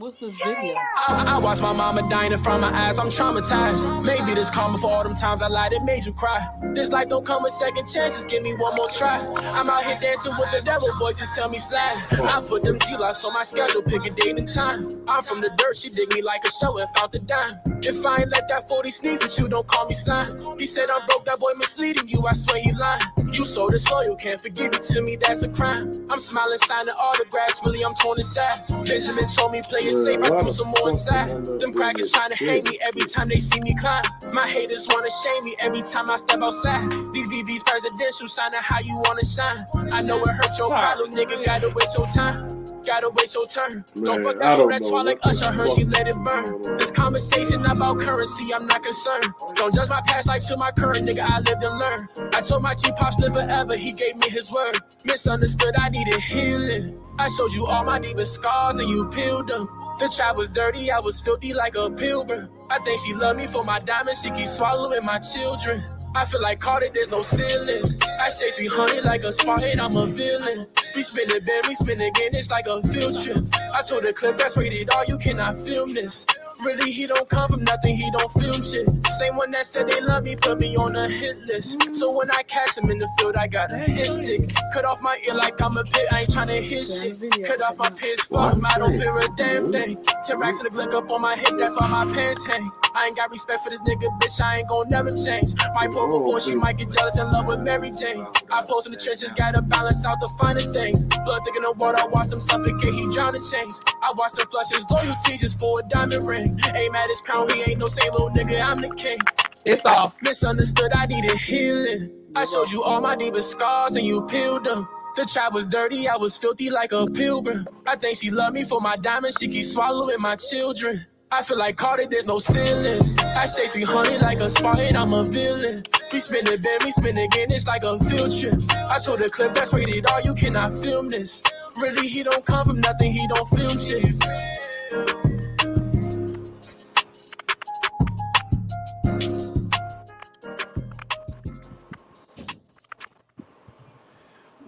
What's this video? I, I watch my mama dying in front of my eyes. I'm traumatized. Maybe this karma for all them times I lied. It made you cry. This life don't come with second chances. Give me one more try. I'm out here dancing with the devil. Voices tell me slide. I put them G-locks on my schedule. Pick a date and time. I'm from the dirt. She dig me like a show and found the dime. If I ain't let that 40 sneeze with you, don't call me slime. He said I'm broke. That boy misleading you. I swear he lying. You so disloyal. Can't forgive it to me. That's a crime. I'm smiling, signing autographs. Really, I'm torn inside. Benjamin told me play it safe. I threw some more inside. Them crackers trying to hate me every time they see me climb. My haters wanna shame me every time I step outside. These BBs presidential signing how you wanna shine. I know it hurt your problem, nigga. Gotta waste your time. Gotta wait your turn. Don't fuck that don't that's why like Usher heard she let it burn. This conversation about currency, I'm not concerned. Don't judge my past life to my current nigga. I lived and learned. I told my G forever. He gave me his word. Misunderstood, I needed healing. I showed you all my deepest scars and you peeled them. The child was dirty, I was filthy like a pilgrim. I think she loved me for my diamonds, she keeps swallowing my children. I feel like Carter, there's no ceilings. I stay 300 like a Spartan, I'm a villain. We spin it, then we spin again, it's like a field trip. I told the clip that's rated R, you cannot film this. Really, he don't come from nothing, he don't film shit. Same one that said they love me, put me on a hit list. So when I catch him in the field, I got a hit stick. Cut off my ear like I'm a pit, I ain't tryna hit shit. Cut off my pants, fuck I don't fear a damn thing. Ten racks of the up on my hip, that's why my pants hang. I ain't got respect for this nigga, bitch, I ain't gon' never change. Might pull before she might get jealous in love with Mary Jane. I post in the trenches, gotta balance out the finer things. Blood thick in the water, I watch them suffocate, he drown in chains. I watch him flush his loyalty just for a diamond ring. Aim at his crown, he ain't no same little nigga, I'm the king. It's off. Misunderstood, I needed healing. I showed you all my deepest scars and you peeled them. The trap was dirty, I was filthy like a pilgrim. I think she loved me for my diamonds, she keeps swallowing my children. I feel like Carter, there's no ceilings. I stay 300 like a Spartan, I'm a villain. We spin it, then we spin again, it's like a field trip. I told the clip that's rated R, you cannot film this. Really, he don't come from nothing, he don't film shit.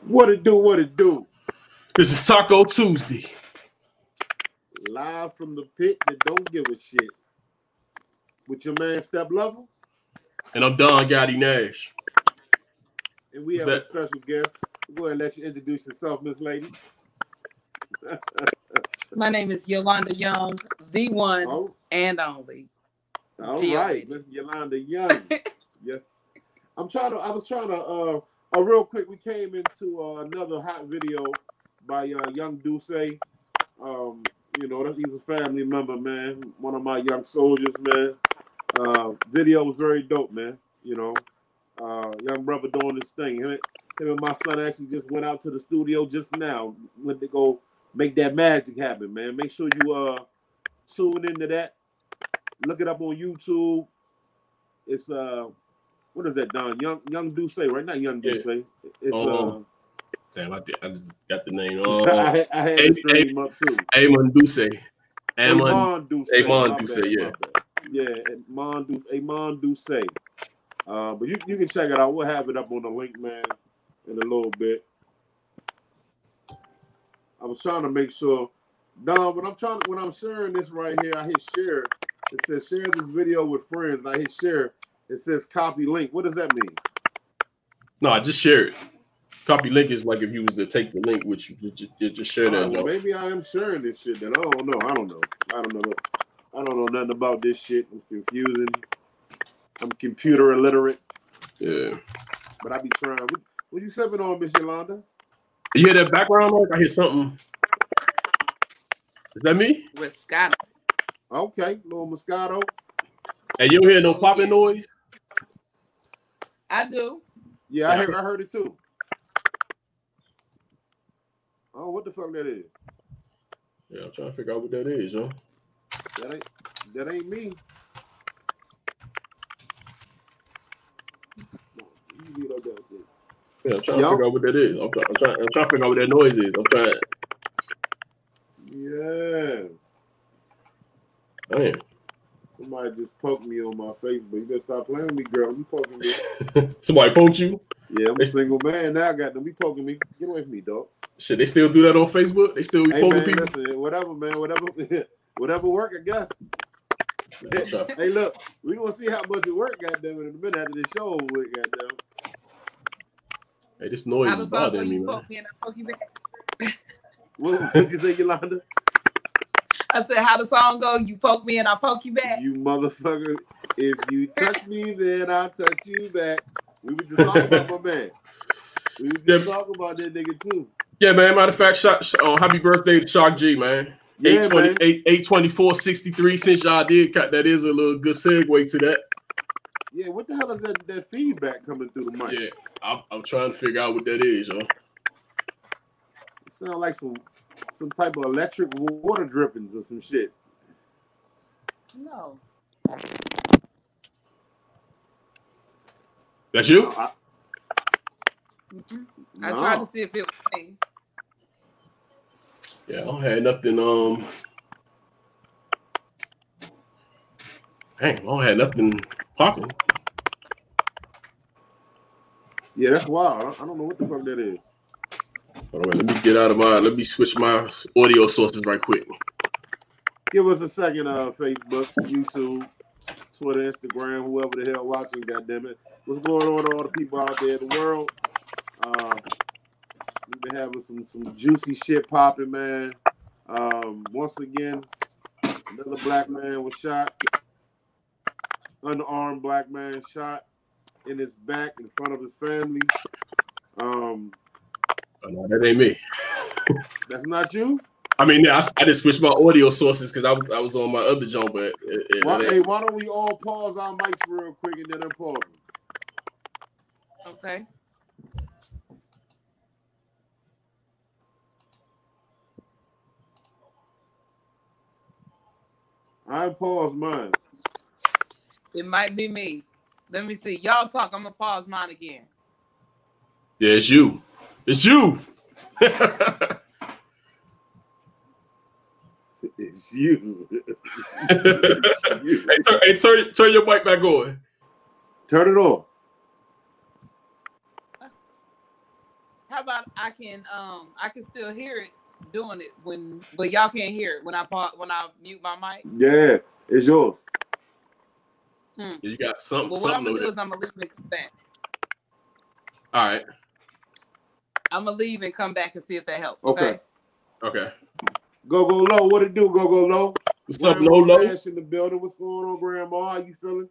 What it do? What it do? This is Taco Tuesday. Live from the pit that don't give a shit. With your man Step Level, And I'm Don Gotti Nash. and we Is have a special guest. Go ahead and let you introduce yourself, Miss Lady. My name is Yolanda Young, the one Oh, and only. all Dear right, lady. Miss Yolanda Young. yes, I'm trying to. I was trying to. Uh, uh real quick, we came into uh, another hot video by uh, Young Duce. Um, you know, that he's a family member, man. One of my young soldiers, man. Uh, video was very dope, man. You know, uh, young brother doing this thing. Him, him and my son actually just went out to the studio just now. Went to go make that magic happen, man. Make sure you uh tune into that. Look it up on YouTube. It's uh, what is that, Don? Young Young Duce, right? Not Young Yeah. Duce. It's Um, Damn, I, did, I just got the name. Uh, I, had- I had to stream him up too. Amon Duce. Amon. Amon Duce. Amon my Duce, yeah. Yeah, Amon Duce. Amon Duce. Uh, but you, you can check it out. We'll have it up on the link, man, in a little bit. I was trying to make sure, Don. When I'm trying, to, when I'm sharing this right here, I hit share. It says share this video with friends, and I hit share. It says copy link. What does that mean? No, I just share it. Copy link is like if you was to take the link, which you just, you just share that. Uh, well, maybe I am sharing this shit. Then I don't know. I don't know. I don't know. I don't know nothing about this shit. I'm confusing. I'm computer illiterate, Yeah. but I be trying. What, what you sipping on, Miss Yolanda? You hear that background noise? I hear something. Is that me? With Scott. Okay, little Moscato. Hey, you don't hear no popping noise? I do. Yeah, I Yeah. heard. I heard it too. Oh, what the fuck that is? Yeah, I'm trying to figure out what that is, yo. That ain't. That ain't me. No, you leave that there. Yeah, I'm trying Yo. to figure out what that is. I'm, try- I'm, trying, I'm trying to figure out what that noise is. I'm trying. Yeah. Damn. Somebody just poked me on my face, but You better stop playing with me, girl. You poking me. Somebody poked you? Yeah, I'm a single man now. I got them. Be poking me. Get away from me, dog. Shit, they still do that on Facebook? They still be Hey poking man, people? listen, whatever, man, whatever. Whatever work, I guess. I'm Hey, look, we gonna see how much it work, goddamn it, in a minute after the show over with, goddamn. Hey, this noise How is the bothering me, man. poke me and I you. What did you say, Yolanda? I said, how the song go? You poke me and I poke you back. You motherfucker. If you touch me, then I'll touch you back. We were just talking about my man. We were just Yeah. talking about that nigga too. Yeah, man. Matter of fact, shock, sh- uh, happy birthday to Shark G, man. Yeah, 820, man. 8, 824 63. Since y'all did cut, that is a little good segue to that. Yeah, what the hell is that, that feedback coming through the mic? Yeah, I'm, I'm trying to figure out what that is, yo. It sounds like some some type of electric water drippings or some shit. No. That's you? I, Mm-mm. I no. tried to see if it was me. Yeah, I don't have nothing. Um, dang, I don't have nothing popping. Yeah, that's wild. I- I don't know what the fuck that is. Hold on, let me get out of my. Let me switch my audio sources right quick. Give us a second, uh, Facebook, YouTube, Twitter, Instagram, whoever the hell watching, goddamn it. What's going on to all the people out there in the world? Uh, we've been having some some juicy shit popping, man. Um, once again, another black man was shot. Unarmed black man shot in his back in front of his family. Um, Oh, no, that ain't me. that's not you. I mean, I, I just switched my audio sources because I was I was on my other joint, but it, it, Why, hey, why don't we all pause our mics real quick and then unpause them? Okay. I pause mine. It might be me. Let me see. Y'all talk. I'm gonna pause mine again. yeah, it's you. It's you. It's you. hey, turn, hey, turn, turn your mic back on. Turn it off. How about I can um I can still hear it doing it when but y'all can't hear it when I pause when I mute my mic. Yeah, it's yours. You got something. But what I'm something gonna do over is I'm gonna leave and come back. All right. I'm gonna leave and come back and see if that helps. Okay. Okay. Okay. Go go low. What it do? Go go low. What's up, low Lolo? Nash in the building. What's going on, Grandma? How you feeling?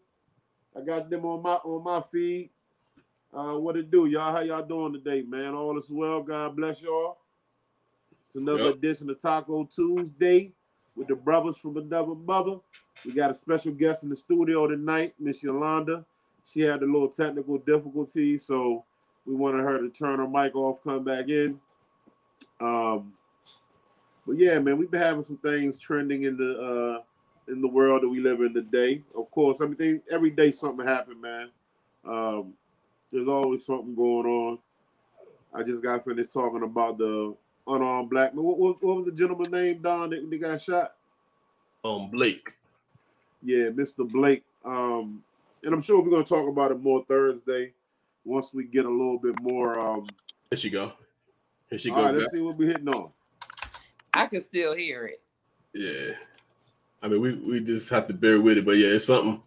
I got them on my on my feed. Uh, what it do, y'all? How y'all doing today, man? All is well. God bless y'all. It's another Yep. edition of Taco Tuesday with the brothers from another mother. We got a special guest in the studio tonight, Miss Yolanda. She had a little technical difficulty, so we wanted her to turn her mic off, come back in. Um, but yeah, man, we've been having some things trending in the uh in the world that we live in today. Of course, everything every day something happen, man. Um, there's always something going on. I just got finished talking about the unarmed black man. What, what, what was the gentleman name, Don, that, that got shot? Um, Blake. Yeah, Mr. Blake. Um, and I'm sure we're gonna talk about it more Thursday once we get a little bit more. Um, Here she go. Here she all goes. right, let's see what we're hitting on. I can still hear it. Yeah. I mean, we, we just have to bear with it, but yeah, it's something.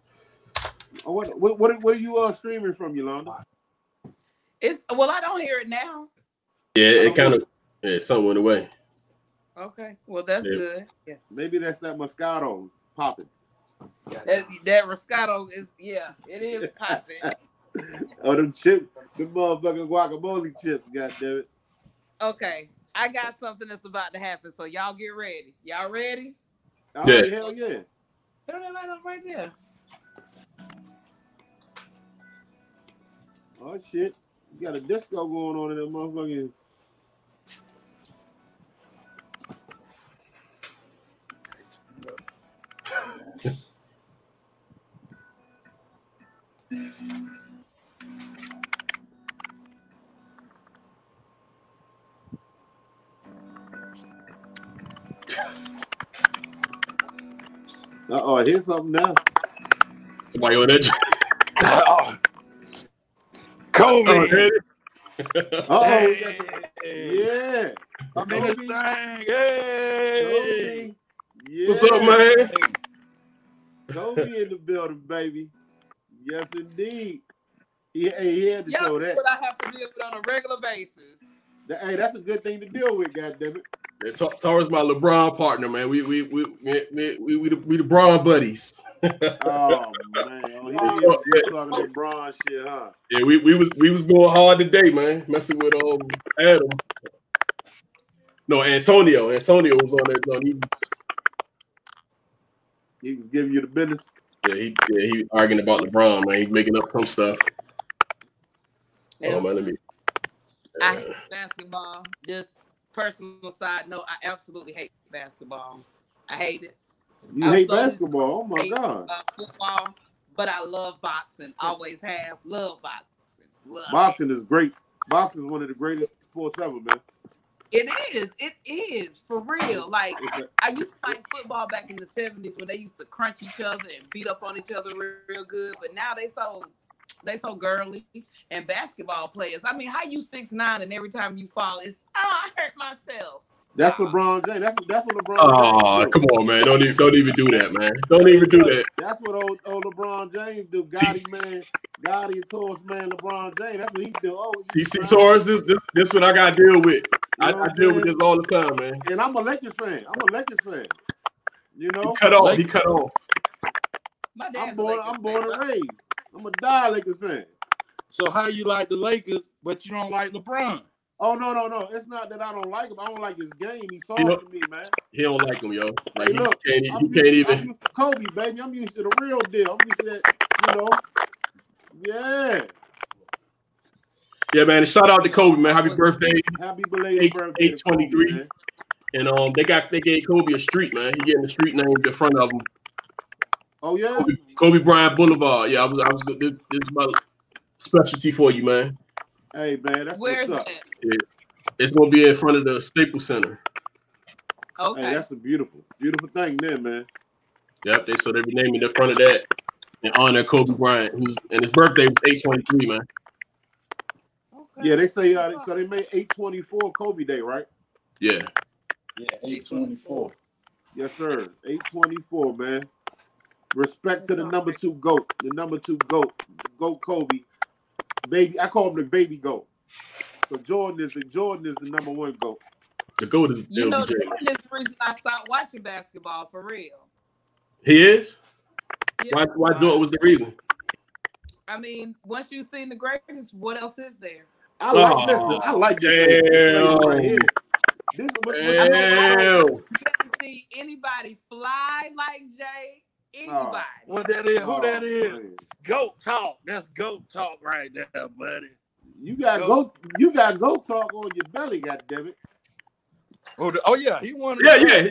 Oh, what, what, what, where you uh streaming from, Yolanda? It's well, I don't hear it now. Yeah, it kind of yeah, something went away. Okay. Well, that's Yeah. good. Yeah. Maybe that's that Moscato popping. That, that Roscato is yeah, it is popping. Oh, them chips, them motherfucking guacamole chips, goddamn it. okay. I got something that's about to happen, so y'all get ready. Y'all ready? Oh, Yeah. hell yeah. Turn that light up right there. Oh shit. You got a disco going on in that motherfucking. Uh oh, here's something now. Somebody on that. j- Oh. Oh, COVID. hey. Uh oh, Hey, yeah. I'm in this Kobe. thing. Hey. Kobe. Yeah. What's up, man? Kobe in the building, baby. Yes, indeed. He, he had to Y'all show know that. what I have to deal with on a regular basis. That- Hey, that's a good thing to deal with, goddammit. Yeah, Tar- Tara's my LeBron partner, man. We we we we we, we, we the we the Bron buddies. Oh man, oh, he Yeah. talking that bronze shit, huh? Yeah, we, we was we was going hard today, man. Messing with um Adam. No, Antonio. Antonio was on that zone. He, was- He was giving you the business. Yeah, he yeah, he arguing about LeBron, man. He making up some stuff. Yeah. Oh man, let me. I hate basketball. Just personal side note, I absolutely hate basketball. I hate it. You I'm hate basketball? Oh my hate, god! Uh, football, but I love boxing. Always have. Love boxing. Love. Boxing is great. Boxing is one of the greatest sports ever, man. It is. It is for real. Like It's a, I used to like football back in the seventies when they used to crunch each other and beat up on each other real, real good. But now they so they so girly and basketball players. I mean, how you six nine and every time you fall, it's oh I hurt myself. that's Stop. LeBron James. That's that's what LeBron. Oh, James do. come on, man! Don't even don't even do that, man. Don't even do that. That's what old, old LeBron James do. Gotti man, Gotti and Taurus man, LeBron James. That's what he do. Oh, See, you see, trying- Taurus, this this this what I got to deal with. You I, I deal with this all the time, man. And I'm a Lakers fan. I'm a Lakers fan. You He know, cut off. He cut off. My dad's I'm born. I'm born fan. and raised. I'm a die Lakers fan. So how you like the Lakers, but you don't like LeBron? Oh no, no, no! It's not that I don't like him. I don't like his game. He's soft You know- to me, man. He don't like him, yo. Like Hey, he look, can't. I'm He used, can't I'm even. used to Kobe, baby. I'm used to the real deal. I'm used to that. You know. Yeah. Yeah, man. and Shout out to Kobe, man. Happy birthday. Happy belated Eight- birthday. to Kobe, 823. And um, they got they gave Kobe a street, man. He getting the street named in front of him. Oh yeah. Kobe, Kobe Bryant Boulevard. Yeah, I was. I was. This, this is my specialty for you, man. Hey man, that's Where's what's up. that? It's gonna be in front of the Staples Center. Okay. Hey, that's a beautiful, beautiful thing, there, man. Yep. They so they renaming the front of that in honor of Kobe Bryant, who's and his birthday was eight twenty three, man. Okay. Yeah, they say uh, so. They made eight twenty four Kobe Day, right? Yeah. Yeah, eight twenty four. Yes, sir. Eight twenty four, man. Respect to the number two goat, the number two goat, goat Kobe, baby. I call him the baby goat. So Jordan is the Jordan is the number one goat. The goat is You know, Jordan is the reason I stopped watching basketball for real. He is. Yeah. Why? Why Jordan was the reason? I mean, once you've seen the greatest, what else is there? I like Oh, listen. I like this thing, this right here. This what, what, Damn. Get to see anybody fly like Jay. Anybody. What that is? Who Oh, that is? man. Goat talk. That's goat talk right there, buddy. You got goat. You got goat talk on your belly. God damn it. Oh, the, oh yeah, he wanted. Yeah, yeah.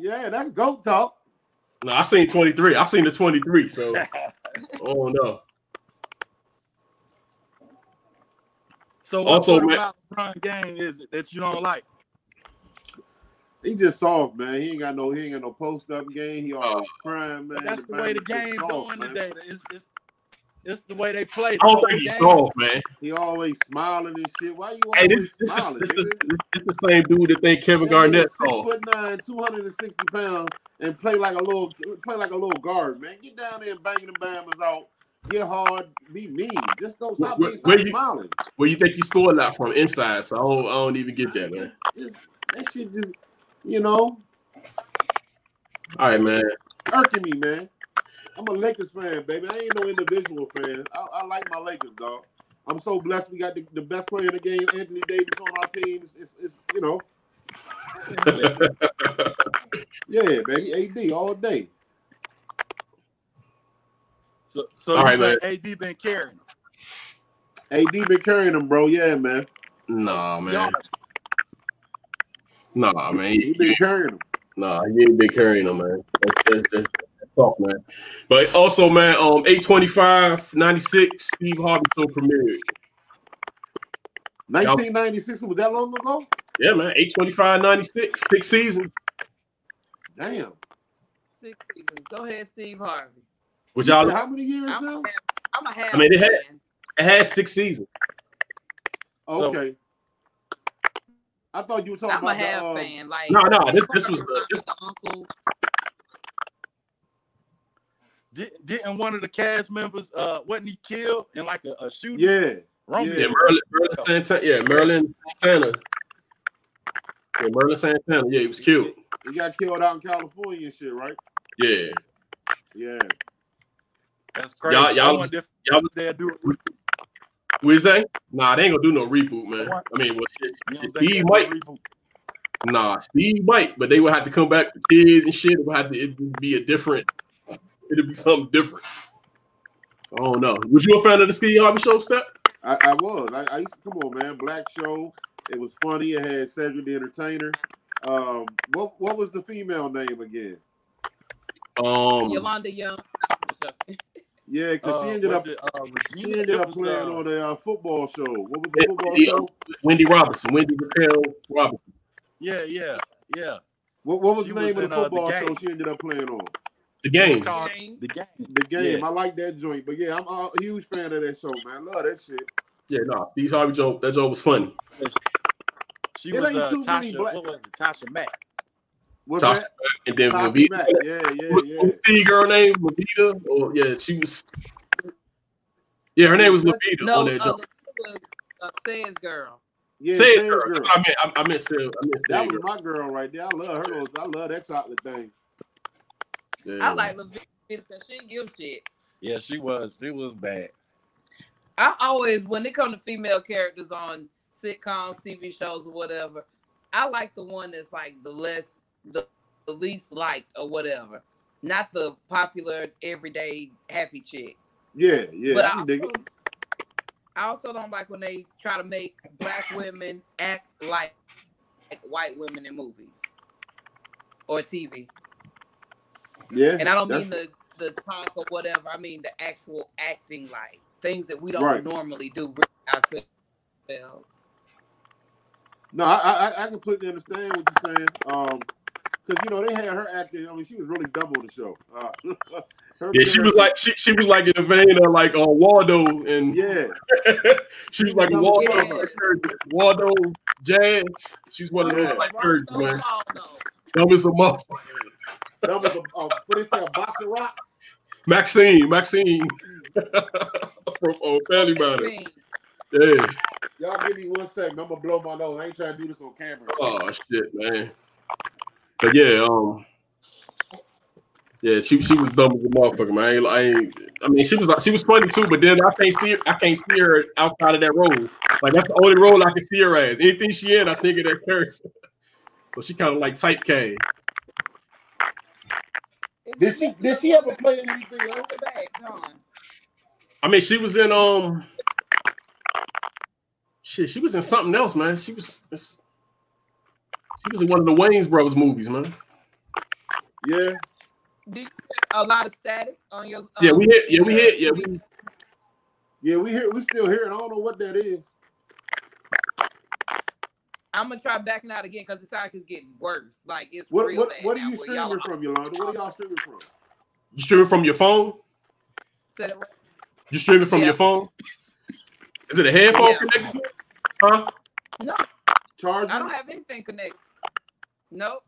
Yeah, that's goat talk. No, I seen 23. I seen the 23, so oh no. So what Also, part man- about LeBron game is it that you don't like? He just soft, man. He ain't got no. He ain't got no post up game. He always oh. crying, man. That's the man way the is game soft, going man. today. It's, it's, it's the way they play. I don't think he's whole soft, man. He always smiling and shit. Why you Hey, always this, this, this, smiling? this, nigga? this, this the same dude that think Kevin That nigga Garnett six soft. foot nine, 260 pounds, and play like a little play like a little guard, man. Get down there and bang them bammers out. Get hard, be mean. Just don't stop Where- being where you- smiling. Where you think you score a lot from inside? So I don't, I don't even get that, man. Just, just that shit just you know, All right, man. irking me, man. I'm a Lakers fan, baby. I ain't no individual fan. I, I like my Lakers, dog. I'm so blessed we got the, the best player in the game, Anthony Davis, on our team. It's, it's, it's you know, yeah, baby. AD all day. So, so All you right, think AD been carrying? AD been carrying them, bro. Yeah, man. nah, man. Nah, man. He He, been carrying them. nah, he ain't been carrying them, man. That's, that's, that's, that's tough, man. But also, man, um, 825, 96, Steve Harvey show premiered. 1996 was that long ago? Yeah, man. 825, 96, six seasons. Damn. Six seasons. Go ahead, Steve Harvey. Which You y'all, how many years I'm now? a, I'm a half I mean, it had- it had six seasons. So- Okay. I thought you were talking I'm a about half the, uh, fan. Like No, no, this- this was the- this- the uncle. Did, didn't one of the cast members uh wasn't he killed in like a, a shooting? Yeah, Romeo. Yeah, Merlin, Merlin Santana. Yeah, Merlin Santana. Yeah, Merlin Santana. Yeah, he was killed. he got killed out in California and shit, right? Yeah, Yeah. That's crazy. Y'all- y'all was- wonder if y'all was- they'll do it. what you say? Nah, they ain't gonna do no reboot, man. I mean, well, shit, shit, Steve they'll might. reboot? Nah, Steve might, but they would have to come back to kids and shit. It would have to it'd be a different. It'd be something different. So I don't know. Was you a fan of the Steve Harvey Show, Step? I, I was. I, I used to come on, man. Black show. It was funny. It had Cedric the Entertainer. Um, what what was the female name again? Um, Yolanda Young. Yeah, because Uh, she ended up it, uh, she ended It up was, playing uh, on a uh, football show. What was the Yeah, football yeah. show? Wendy Robinson, Wendy Raquel Robinson. Yeah, yeah, yeah. What, what was She the name was of the in, uh, The football show she ended up playing on? The game. Called Game. the game. The game. Yeah. I like that joint, but yeah, I'm a huge fan of that show, man. Love that shit. Yeah, no, Steve Harvey joke. That joke was funny. She It was ain't uh, too many Tasha. black- What was it? Tasha Mack. What's Tasha that? And then Tasha Lovita. Mack. Yeah, yeah, What yeah. what was the girl name? Lovita? Or yeah, she was. Yeah, her name was Lovita No, on uh, that joke. was uh, Say's girl. Yeah, Say it, girl. girl. That's what I meant. I, I meant say. I meant say. That was girl. my girl right there. I love her. Those- I love that chocolate thing. Yeah. I like Lovita because she didn't give shit. Yeah, she was. She was bad. I always, when it comes to female characters on sitcoms, TV shows, or whatever, I like the one that's like the less, the, the least liked or whatever, not the popular everyday happy chick. Yeah, yeah. but I I also. I also don't like when they try to make black women act like, like white women in movies or TV. Yeah. And I don't mean the the talk or whatever. I mean the actual acting like things that we don't Right. normally do ourselves. No, I, I I completely understand what you're saying. Um, because you know they had her acting. I mean, she was really double the show. Uh, Yeah, she was like she, she was like in the vein of like uh, Waldo and yeah, she was like Yeah. Waldo, Waldo Jazz. She's one of those Yeah. like birds, man. No. Dumb as a motherfucker. that was a uh, what they say a box of rocks. Maxine, Maxine from uh, Family Matters. Yeah. Y'all give me one second. I'm gonna blow my nose. I ain't trying to do this on camera. Oh shit, man. But yeah, um, yeah, she she was dumb as a motherfucker, man. I ain't, I ain't. I mean, she was like she was funny too, but then I can't see her, I can't see her outside of that role. Like that's the only role I can see her as. Anything she in, I think of that character. So she kind of like typecast. Did she did she ever play in anything else? Back, John. I mean, she was in um, shit, she was in something else, man. She was she was in one of the Wayans Brothers movies, man. Yeah. Did you get a lot of static on your? Yeah, we um, hit. Yeah, we hit. Yeah, we. Yeah, we hear we still hear it. I don't know what that is. I'm gonna try backing out again because the sound is getting worse. Like it's What real what bad what are now, you where y'all streaming from, Yolanda? What are y'all streaming from? You streaming from your phone? said- You streaming from Yeah. your phone? Is it a headphone Yeah. connected? Huh? No, Charging? I don't have anything connected. Nope.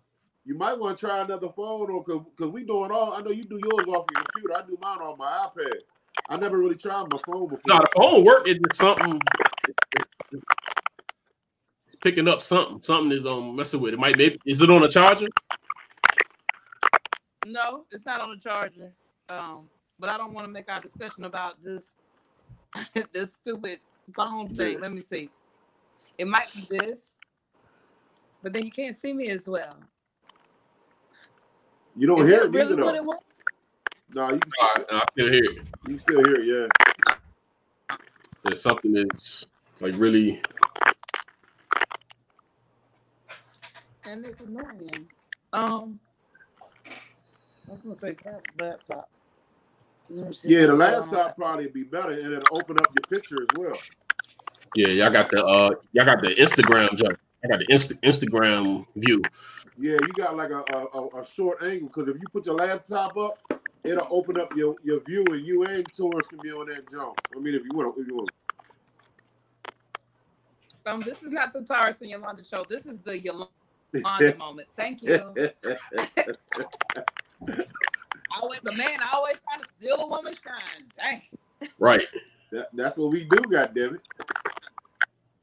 You might want to try another phone or because we doing all. I know you do yours off your computer. I do mine on my iPad. I never really tried my phone before. No, the phone work. is just something. It's picking up something. Something is um messing with it. Might maybe is it on a charger? No, it's not on a charger. Um, but I don't want to make our discussion about this this stupid phone thing. Yeah. Let me see. It might be this, but then you can't see me as well. You don't Is hear that it really either, what it was? No, you can, All right, I still hear it. you can still hear it. Yeah. There's something that's like really. And it's annoying. Um, I was gonna say cap- laptop. Let me see Yeah, the I got it on laptop probably be better, and it'll open up your picture as well. Yeah, y'all got the uh, y'all got the Instagram jump. I got the Insta- Instagram view. Yeah, you got like a, a, a- a short angle because if you put your laptop up, it'll open up your, your view, and you and Taurus can be on that jump. I mean, if you want, if you want. Um, this is not the Taurus and Yolanda show. This is the Yolanda moment. Thank you. always the man always trying to steal a woman's shine. Dang. Right. That, that's what we do, goddamn it.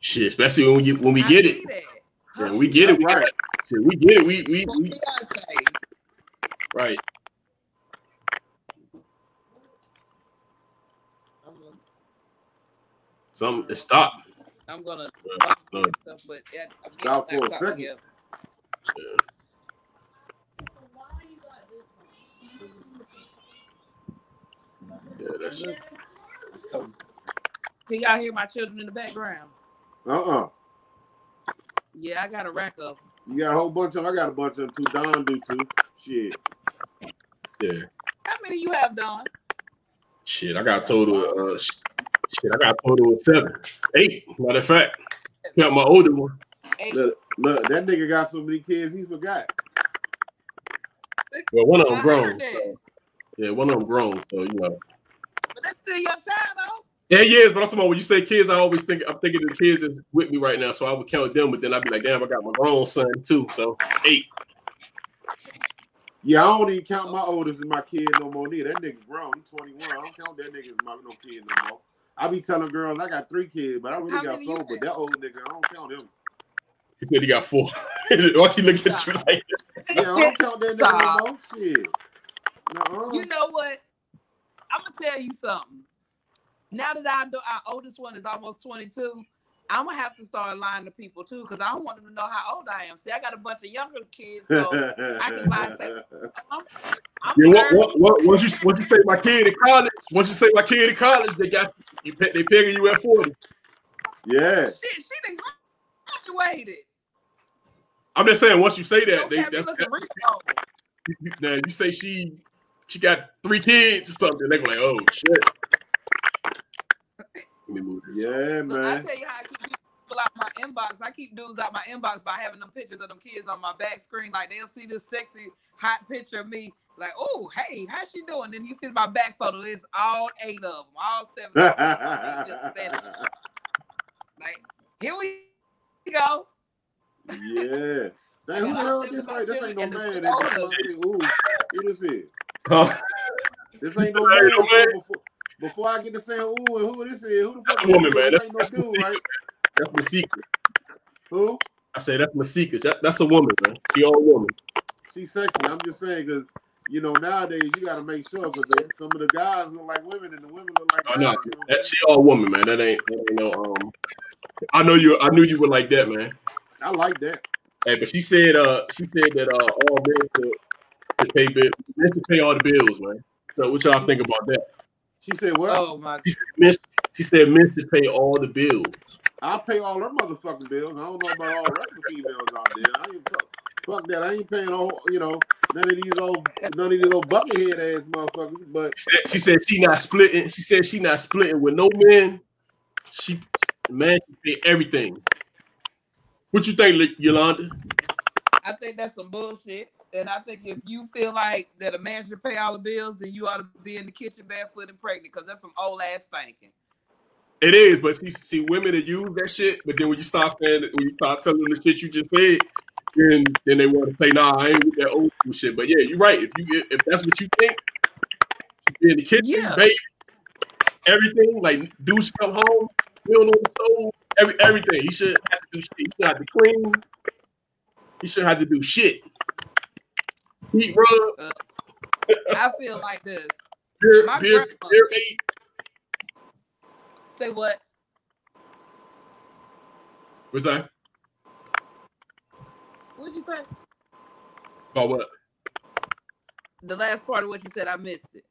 Shit, especially when we get when we I get see it. Yeah, we get it. We Right. shit, we get it. We we, What we right. I'm Some it stopped. I'm gonna Uh, uh, stuff, but yeah, Stop getting for a second. here. yeah, that's Can y'all hear my children in the background? Uh-uh. Yeah, I got a rack of. 'em. You got a whole bunch of them. I got a bunch of them too. Don do too. Shit. yeah. How many you have, Don? Shit, I got total. Uh, sh- shit, I got total of seven, eight. Matter of fact, got my older one. Eight. Look, look, that nigga got so many kids he forgot. Well, one of them grown. so- yeah, one of them grown. So you know. But that's still your child, though. Yeah, yes, but I'm talking about when you say kids, I always think I'm thinking the kids that's with me right now. So I would count them, but then I'd be like, damn, I got my grown son too. So eight. Yeah, I don't even count my oldest as my kid no more. Neither that nigga grown. He 21. I don't count that nigga as my no kid no more. I be telling girls I got three kids, but I really How got four. But that old nigga, I don't count him. He said he got four. Why she look at you like Yeah, I don't count that nigga no more. Shit. Nuh-uh. You know what? I'm gonna tell you something. Now that I know our oldest one is almost 22, I'm gonna have to start lying to people too, because I don't want them to know how old I am. See, I got a bunch of younger kids, so I can lie and say, I'm, I'm Yeah, what, 30. what, what, once you once you say my kid in college, once you say my kid in college, they got you. pe- They pegging you at forty. yeah. Shit, she done graduated. I'm just saying, once you say that, they have me that's looking real old. you, you- now you say she she got three kids or something. They go like, oh shit. Let me move this. Yeah, Look, I tell you how I keep people out my inbox. I keep dudes out my inbox by having them pictures of them kids on my back screen. Like they'll see this sexy hot picture of me. Like, oh, hey, how's she doing? Then you see my back photo. It's all eight of them, all seven. Of them. Just. Like, here we go. yeah. Dang, who the hell is this right? Oh. This ain't no man. That just Ooh, who this is? Huh? This ain't no This man. No. Before, I get to saying ooh and who this is, who the That's fuck a woman, is man. That's, ain't no that's dude, right? That's my secret. Who? I say that's my secret. That, that's a woman, man. She all woman. She's sexy. I'm just saying because you know nowadays you got to make sure because some of the guys look like women and the women look like Oh guys. no, you know that she all woman, man. That ain't, that ain't no. Um, I know you. I knew you were like that, man. I like that. Hey, but she said, uh, she said that uh, all men should, should pay bill, men should pay all the bills, man. So what y'all think about that? She said, "Well, Oh my She said, men, she said men should pay all the bills. I'll pay all her motherfucking bills. I don't know about all the rest of the females out there. I ain't fuck, fuck that. I ain't paying all you know none of these old none of these old buckethead ass motherfuckers. But She said, she said she not splitting. She said she not splitting with no men. She the man should pay everything. What you think, Yolanda? I think that's some bullshit. And I think if you feel like that a man should pay all the bills, then you ought to be in the kitchen barefoot and pregnant because that's some old ass thinking. It is, but see, see, women that use that shit, but then when you start saying, when you start telling them the shit you just said, then then they want to say, nah, I ain't with that old school shit. But yeah, you're right. If you if that's what you think, you be in the kitchen, Yeah. baby, everything like douche come home, meal on the stove, every everything. He should have to do shit. He should have to clean. He should have to do shit. Heat rub, uh, I feel like this. beer, My beer, beer eight. Say what? What's that? What'd you say? About what? The last part of what you said, I missed it.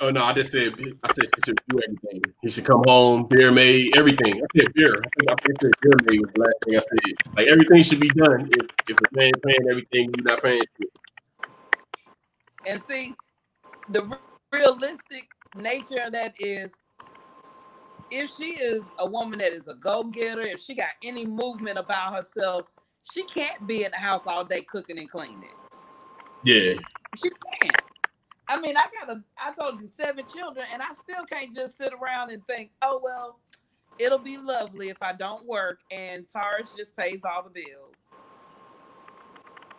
Oh no, I just said I said he should do everything. He should come home, beer made, everything. I said beer. I think I said beer made was the last thing I said. Like everything should be done. If if a man paying everything, you're not paying. And see, the re- realistic nature of that is if she is a woman that is a go-getter, if she got any movement about herself, she can't be in the house all day cooking and cleaning. Yeah, She can't. I mean, I got a I told you seven children, and I still can't just sit around and think, oh well, it'll be lovely if I don't work and Taurus just pays all the bills.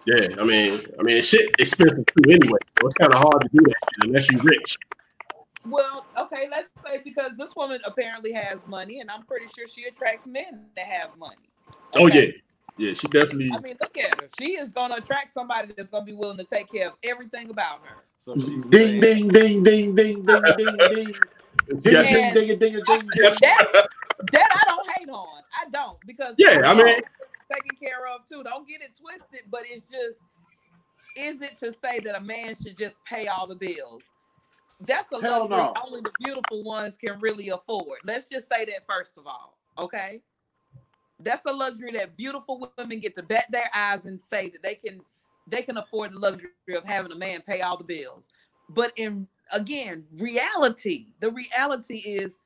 Yeah, I mean, I mean, shit expensive too anyway. So it's kind of hard to do that unless you're rich. Well, okay, let's say because this woman apparently has money, and I'm pretty sure she attracts men that have money. Oh yeah, yeah. She definitely. I mean, look at her. She is going to attract somebody that's going to be willing to take care of everything about her. So she's Ding ding ding ding ding ding ding ding. she Ding ding ding ding ding ding ding. That, that I don't hate on. I don't because Yeah, I mean- taken care of too. Don't get it twisted, but it's just is it to say that a man should just pay all the bills? That's a Hell luxury no. only the beautiful ones can really afford. Let's just say that first of all, okay? That's a luxury that beautiful women get to bet their eyes and say that they can they can afford the luxury of having a man pay all the bills. But in again, reality, the reality is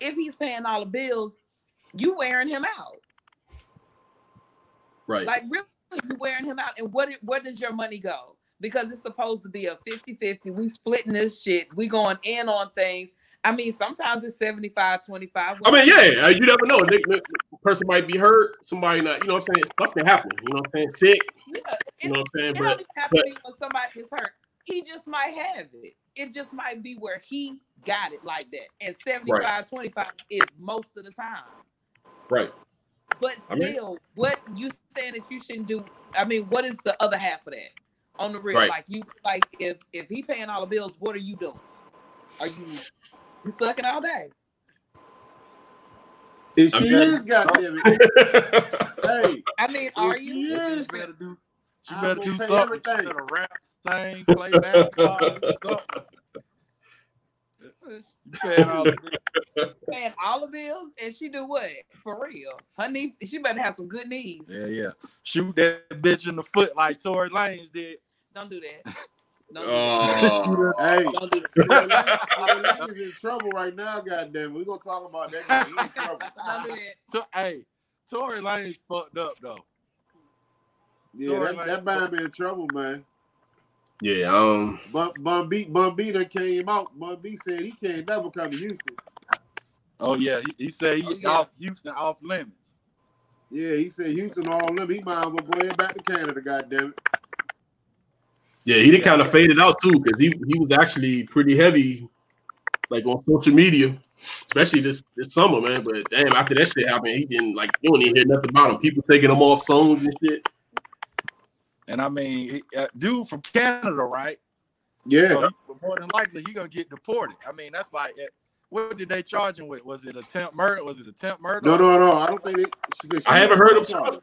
if he's paying all the bills, you wearing him out. right. Like really, you wearing him out. And what where does your money go? Because it's supposed to be a 50-50. We splitting this shit. We going in on things. I mean, sometimes it's 75, 25. I mean, yeah, you never know. Person might be hurt. Somebody not. You know what I'm saying? Stuff can happen. You know what I'm saying? Sick. Yeah, You know what I'm saying? it But even have to be when somebody is hurt. He just might have it. It just might be where he got it like that. And 75, 25 is most of the time. right. But I mean- still, what you saying that you shouldn't do? I mean, what is the other half of that? On the real, Right. like you, like if if he paying all the bills, what are you doing? Are you you sucking all day? If she good. is, goddamn it. Hey, I mean, if are she you? is, She better do. She I'm better do pay something. She better rap, sing, play basketball, do something. You paying all the paying all the bills, and she do what for real? Her knee, she better have some good knees. Yeah, yeah. Shoot that bitch in the foot like Tory Lanez did. Don't do that. Don't Oh. hey, that. Don't do that. Tory Lanez is in trouble right now. Goddamn, we're gonna talk about that. 'cause He in trouble. That. So, hey, Tory Lanez fucked up though. Yeah, Tory that, that Lanez- man be in trouble, man. yeah. Um. Bun, Bun B, Bun B that came out. Bun B said he can't never come to Houston. Oh yeah, he, he said he Oh, yeah. off Houston off limits. Yeah, he said Houston all limit. He might as well go ahead back to Canada. Goddamn it. Yeah, he did kind of faded out too because he he was actually pretty heavy, like on social media, especially this this summer, man. But damn, after that shit happened, he didn't like you don't even hear nothing about him. People taking him off songs and shit. And I mean, he, uh, dude from Canada, right? Yeah, So more than likely he gonna get deported. I mean, that's like uh, what did they charge him with? Was it attempt murder? Was it attempt murder? no, no, no. I don't think it. She, she I haven't heard him charged.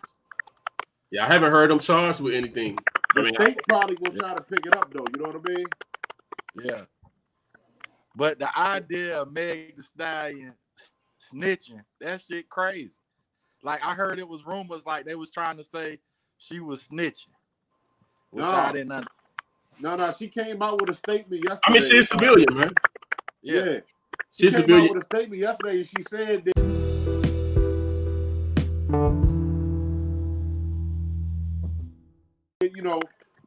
Charged. Yeah, I haven't heard them charged with anything. I The mean, state probably gonna try to pick it up though. You know what I mean? Yeah. But the idea of Meg the Stallion snitching, that shit crazy. Like I heard it was rumors like they was trying to say she was snitching. Which No. I didn't under- No, no. She came out with a statement yesterday. I mean, she's a civilian, man. Yeah. Yeah. She She's a came civilian. out with a statement yesterday and she said that know,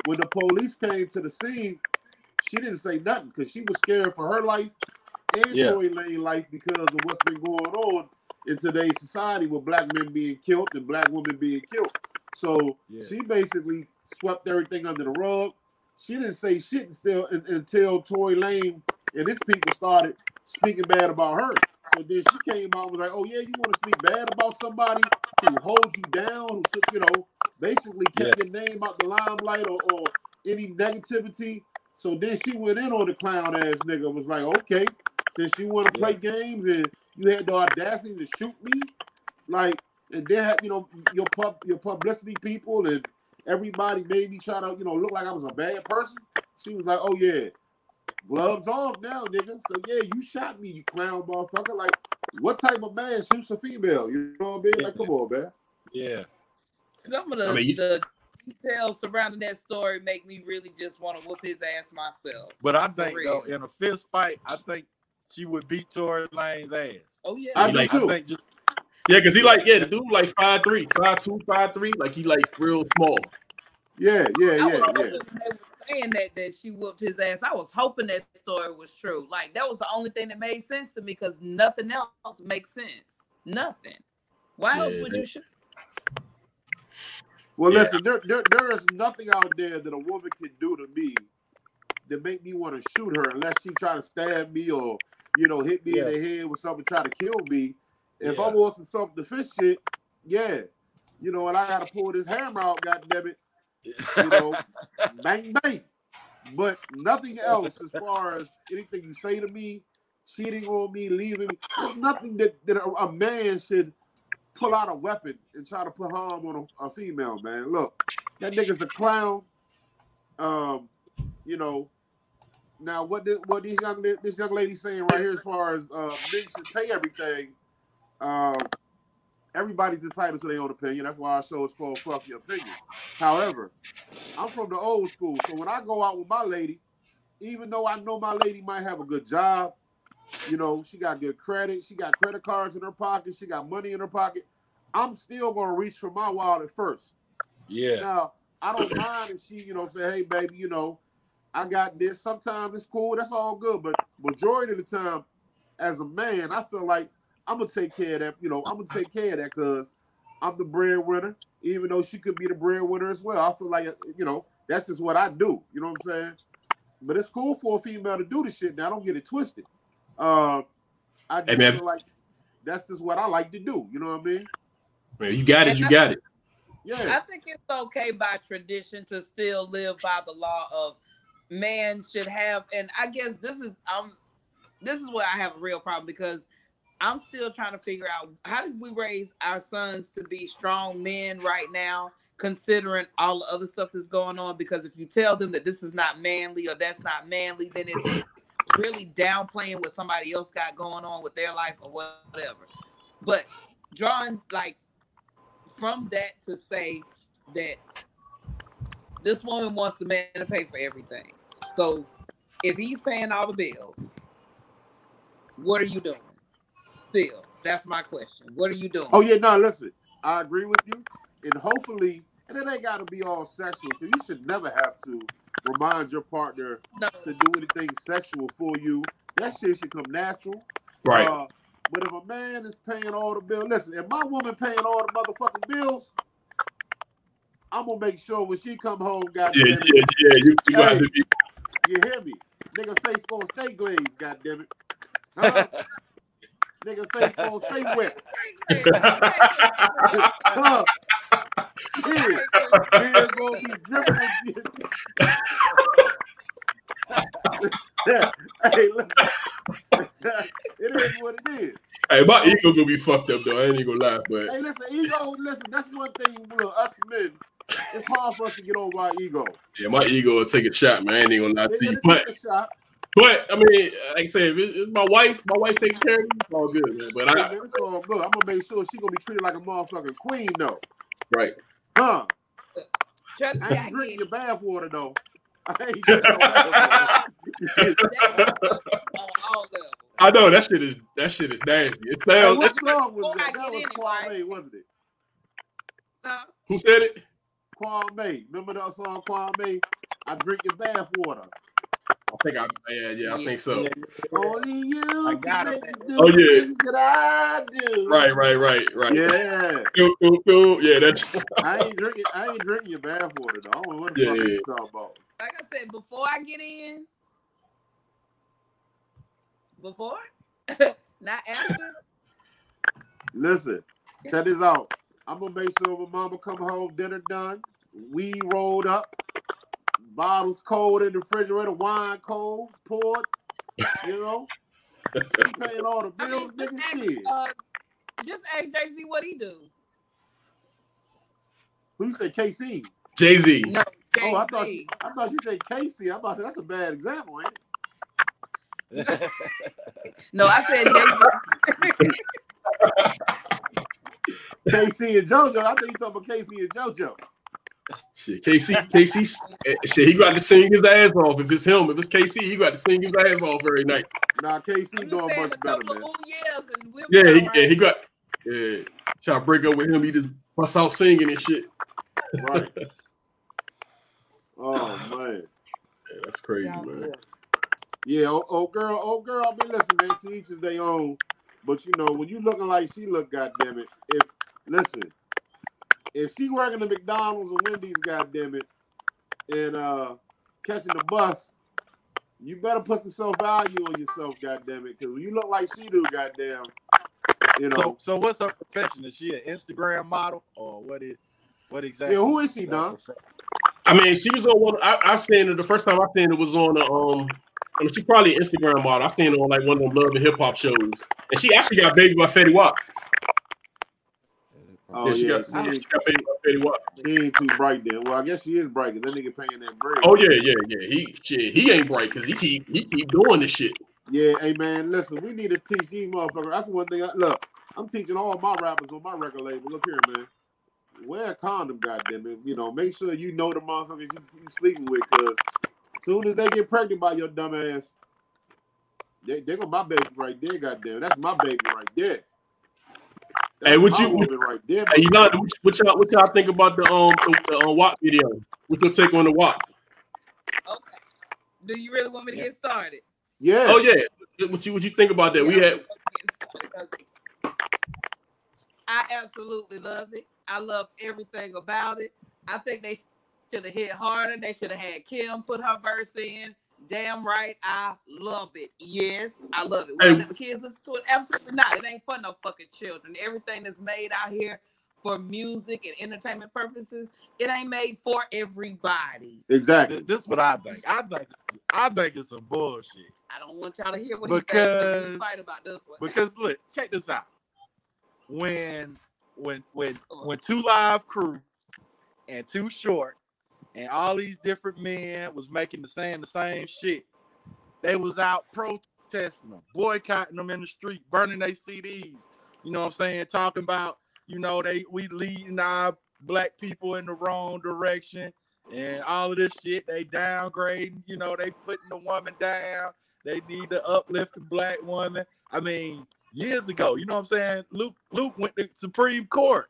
when the police came to the scene, she didn't say nothing because she was scared for her life and Yeah. Tory Lane life because of what's been going on in today's society with black men being killed and black women being killed. So Yeah. she basically swept everything under the rug. She didn't say shit still un- until Tory Lane and his people started speaking bad about her. So then she came out and was like, "Oh yeah, you want to speak bad about somebody who holds you down, who took you know, basically kept your name out the limelight or, or any negativity." So then she went in on the clown ass nigga. Was like, "Okay, since you want to play games and you had the audacity to shoot me, like, and then you know your pub your publicity people and everybody made me try to you know look like I was a bad person." She was like, "Oh yeah." Gloves off now, nigga. So yeah, you shot me, you clown motherfucker. Like, what type of man shoots a female? You know what I mean? Like, come on, man. Yeah. Some of the, I mean, you- the details surrounding that story make me really just want to whoop his ass myself. But I think though, in a fist fight, I think she would beat Tory Lane's ass. Oh yeah. I You do like- I too. think just Yeah, because he like yeah, the dude like five three, five two, five three, like he like real small. Yeah, yeah, I yeah, yeah. they were saying that that she whooped his ass. I was hoping that story was true. Like that was the only thing that made sense to me because nothing else makes sense. Nothing. Why else would they- you shoot? Well, Yeah. listen, there, there, there is nothing out there that a woman can do to me that make me want to shoot her unless she try to stab me or, you know, hit me Yeah. in the head with something, try to kill me. If Yeah. I'm on some self-defense shit, yeah, you know, and I gotta pull this hammer out, goddamn it, you know, bang bang. But nothing else as far as anything you say to me, cheating on me, leaving me. There's nothing that, that a, a man should pull out a weapon and try to put harm on a, a female, man. Look, that nigga's a clown. Um, you know. Now, what this, what these young this young lady saying right here, as far as uh, men should pay everything. Um, everybody's entitled to their own opinion. That's why our show is called "Fuck Your Opinion." However, I'm from the old school, so when I go out with my lady, even though I know my lady might have a good job, you know, she got good credit, she got credit cards in her pocket, she got money in her pocket, I'm still gonna reach for my wallet first. Yeah. Now, I don't mind if she, you know, say, hey, baby, you know, I got this. Sometimes it's cool, that's all good. But majority of the time, as a man, I feel like I'm gonna take care of that, you know, I'm gonna take care of that because I'm the breadwinner, even though she could be the breadwinner as well. I feel like you know, that's just what I do. You know what I'm saying? But it's cool for a female to do the shit. Now don't get it twisted. Uh, I just Hey, man. feel like that's just what I like to do. You know what I mean? Man, you got it. You got it. Yeah. I think it's okay by tradition to still live by the law of man should have, and I guess this is um this is where I have a real problem because I'm still trying to figure out how did we raise our sons to be strong men right now, considering all the other stuff that's going on. Because if you tell them that this is not manly or that's not manly, then it's really downplaying what somebody else got going on with their life or whatever. But drawing like from that to say that this woman wants the man to pay for everything. So if he's paying all the bills, what are you doing? Still, that's my question. What are you oh, doing? Oh yeah, no, listen, I agree with you, and hopefully, and it ain't got to be all sexual because you should never have to remind your partner No. to do anything sexual for you. That shit should come natural. Right. Uh, but if a man is paying all the bills, listen, if my woman paying all the motherfucking bills, I'm gonna make sure when she come home, goddamn yeah, it, yeah, yeah. You, you got Hey. to be. you hear me? Nigga face gonna stay glazed, goddamn it. Huh? Nigga face gonna stay wet. Huh? Yeah. Beer gonna be dripping yeah. Hey, listen. it is what it is. hey, my ego gonna be fucked up though. I ain't gonna lie, but Hey, listen, ego, listen, that's one thing with us men. It's hard for us to get over our ego. yeah, my ego will take a shot, man. I ain't gonna lie to you. But take a shot. but I mean, like I said, if it's, my wife, my wife takes care of me, it's all good, man. But Hey, I man, it's all good. I'm gonna make sure she gonna be treated like a motherfucking queen, though. Right. Huh? Trust I ain't drinking your bath water, though. I ain't drinking no bath water. That's on all levels. I know that shit is that shit is nasty. It Hey, sounds. what song was I that? That get was in? Kwame, wasn't it? Huh? who said it? Kwame. Remember that song, Kwame? I drink your bath water. I think I yeah yeah I think so. Only you I got it. do Oh, yeah. that I do. Right right right right. Yeah. Cool, cool, cool. Yeah, that's I ain't drinking. I ain't drinking your bath water though. I don't know what the Yeah, fuck yeah. you talking about. Like I said, before I get in, before, not after. Listen, check this out. I'm gonna make sure when mama come home, dinner done, We rolled up, bottles cold in the refrigerator, wine cold, poured. You know, he paying all the I bills, mean, nigga. just ask, Shit. uh, just ask Jay Z what he do. Who you say KC? Jay Z. No, Jay Oh, I thought Z. I thought you said Casey. I'm about to say that's a bad example, ain't it? No, I said Jay Z. KC and JoJo. I think you talking about Casey and JoJo. Shit, KC, KC, eh, shit, he got to sing his ass off. If it's him, if it's KC, he got to sing his ass off every night. Nah, KC doing much a better, couple man. of ooh yeahs we'll Yeah, he, all yeah, he got. Yeah, try to break up with him. He just bust out singing and shit. Right. Oh man. Yeah, that's crazy, man. Yeah, oh, oh girl, oh girl, I mean listen, man, to each is their own. But you know, when you looking like she look, goddamn it. If listen, if she working at McDonald's or Wendy's, goddamn it, and uh catching the bus, you better put some self value on yourself, goddamn it. Because when you look like she do, goddamn, you know. So, so what's her profession? Is she an Instagram model or what is what exactly? yeah, who is she, is Don? I mean, she was on one. I, I seen it the first time I seen it was on a, um. I mean, she probably an Instagram model. I seen her on like one of them love and hip hop shows, and she actually got baby by Fetty Wap. Oh yeah, she yeah, got, she, she got baby by Fetty Wap. she ain't too bright then. Well, I guess she is bright because that nigga paying that bread. Oh yeah, yeah, yeah. He shit, he ain't bright because he keep he keep doing this shit. Yeah, hey man, listen, we need to teach these motherfuckers. That's one thing. I, look, I'm teaching all my rappers on my record label. Look here, man. Wear a condom, goddamn it. You know, make sure you know the motherfuckers you, you sleeping with, cause soon as they get pregnant by your dumb ass, they they got my baby right there, goddamn. That's my baby right there. That's Hey, what you- what- woman right there? Hey, you know what, what y'all what y'all think about the um the, the uh, WAP video? What's your take on the WAP? Okay. Do you really want me to get started? Yeah. Oh yeah, what you what you think about that? We had I absolutely love it. I love everything about it. I think they should have hit harder. They should have had Kim put her verse in. Damn right, I love it. Yes, I love it. Hey. Will the kids listen to it? Absolutely not. It ain't for no fucking children. Everything that's made out here for music and entertainment purposes, it ain't made for everybody. Exactly. Th- This is what I think. I think it's, I think it's some bullshit. I don't want y'all to hear what he thinks. 'cause we Because- fight about this one. Because look, check this out. When when when when 2 Live Crew and Too Short and all these different men was making the same the same shit, they was out protesting them, boycotting them in the street, burning their CDs. You know what I'm saying? Talking about you know they we leading our black people in the wrong direction and all of this shit. They downgrading. You know they putting the woman down. They need to uplift the black woman. I mean, years ago, you know what I'm saying? Luke Luke went to Supreme Court,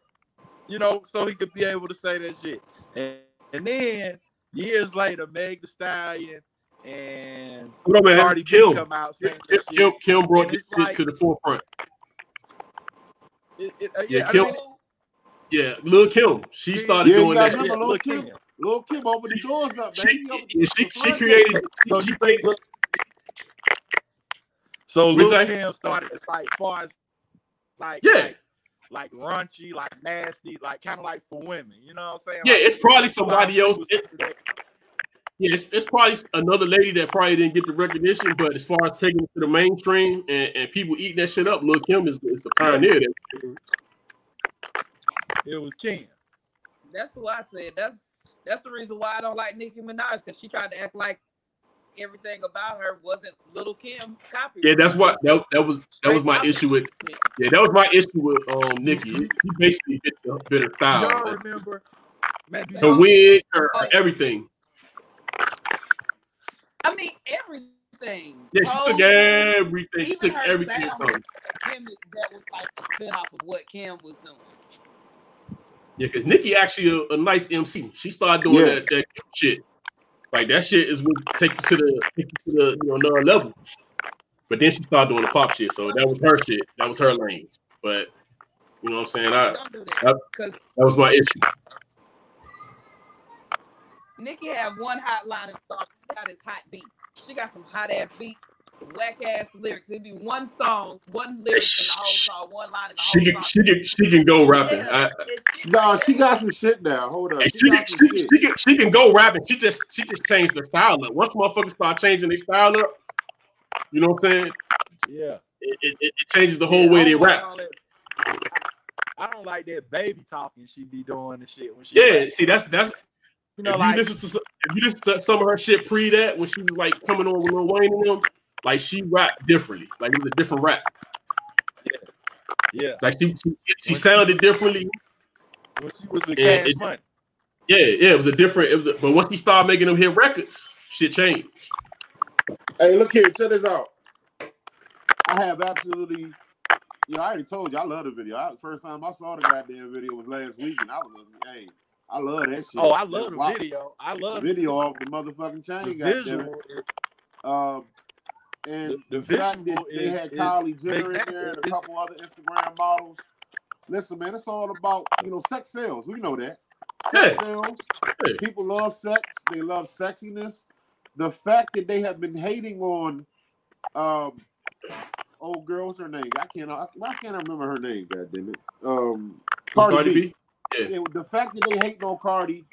you know, so he could be able to say that shit. And, and then years later, Meg the Stallion and Hold on, man. Cardi B Kim. come out saying Kim, Kim. Kim brought this shit like- to the forefront. It- it- uh, Yeah, yeah, I mean, Yeah, Lil Kim. She started yeah, doing that gotta shit. remember Lil' look Kim. here. Lil Kim opened the doors up, man. She, He she, she created. So she you created think so Lil? Kim started as like far as like Yeah. like, like raunchy, like nasty, like kind of like for women. You know what I'm saying? Yeah, Like, it's probably a lot of somebody else. It- Yeah, it's, it's probably another lady that probably didn't get the recognition, but as far as taking it to the mainstream and, and people eating that shit up, Lil Kim is, is the pioneer. that. It was Kim. That's what I said. That's that's the reason why I don't like Nicki Minaj because she tried to act like everything about her wasn't Little Kim copy. Yeah, that's what that, that was that was my issue with. Yeah, that was my issue with um Nicki. He basically bit the bit her Y'all style, remember? Man, do her y'all- wig, her, her everything. I mean everything. Yeah, she took everything. She took everything sound from. her. Kim, that was like a spin off of what Kim was doing. Yeah, because Nicki actually a, a nice MC. She started doing Yeah. that, that shit. Like that shit is what take you to the take you to the you know another level. But then she started doing the pop shit, so that was her shit. That was her lane. But you know what I'm saying? I, Don't do that because that was my issue. Nicki had one hot line and song. She got his hot beats. She got some hot ass beats, whack ass lyrics. It'd be one song, one lyric in the whole song, one line in the She can song. she can she can go rapping. I, No, she got some shit now. Hold up. And She she, can, she, she, can, she can go rapping. She just she just changed the style up. Once motherfuckers start changing their style up, you know what I'm saying? Yeah. It, it, it changes the whole Yeah, way they rap. that- I don't like that baby talking she be doing and shit when she Yeah, rap. see that's that's you know if like you listen to some, if you listen to some of her shit pre that when she was like coming on with Lil Wayne and them, like she rapped differently. Like it was a different rap. yeah Like she she, she sounded differently. when she was with Yeah, Cash it- Money. Yeah, yeah, it was a different. It was, a, but once she started making them hit records, shit changed. Hey, look here, check this out. I have absolutely, you know, I already told you I love the video. I, first time I saw the goddamn video was last week, and I was, like, hey, I love that shit. Oh, I love the Wow. video. I love The video off the motherfucking the chain, goddamn it. visual. Um, And The- the the fact that they is- had is Kylie Jenner in there and a couple other Instagram models. Listen, man, it's all about you know sex sales. We know that. Sex Yeah. sales. Yeah. People love sex. They love sexiness. The fact that they have been hating on um old girl, what's her name? I can't I, I can't remember her name, god damn it. Um Cardi, Cardi B. B. Yeah. Yeah, the fact that they hate on Cardi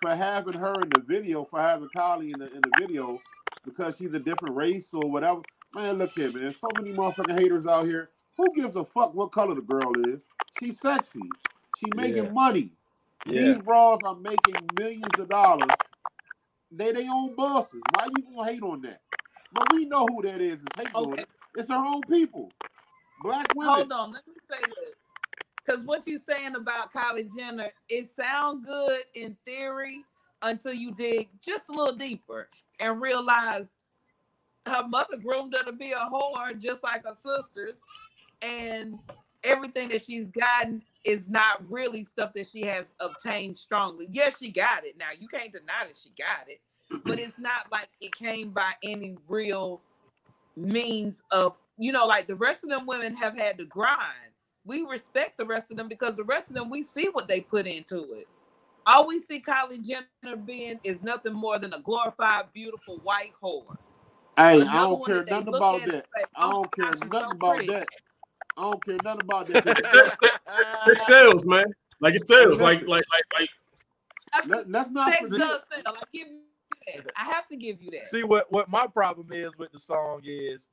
for having her in the video, for having Kylie in the in the video, because she's a different race or whatever. Man, look here, man. So many motherfucking haters out here. Who gives a fuck what color the girl is? She's sexy. She making Yeah. money. These bras are making millions of dollars. They they own bosses. Why you gonna hate on that? But we know who that is. Is hating on Okay. It's her own people. Black women. Hold on, let me say this. Because what you're saying about Kylie Jenner, it sounds good in theory until you dig just a little deeper and realize her mother groomed her to be a whore just like her sisters. And everything that she's gotten is not really stuff that she has obtained strongly. Yes, she got it. Now you can't deny that she got it, but it's not like it came by any real means of you know, like the rest of them women have had to grind. We respect the rest of them because the rest of them we see what they put into it. All we see Kylie Jenner being is nothing more than a glorified, beautiful white whore. Hey, I don't one care nothing about that. say, I "Oh don't care gosh, nothing so about pretty." that. I don't care nothing about that. Sex, sex, sex sells, man. Like it sells. Like like like like. I mean, Let, not sex forget. does sell. I give you that. I have to give you that. See what what my problem is with the song is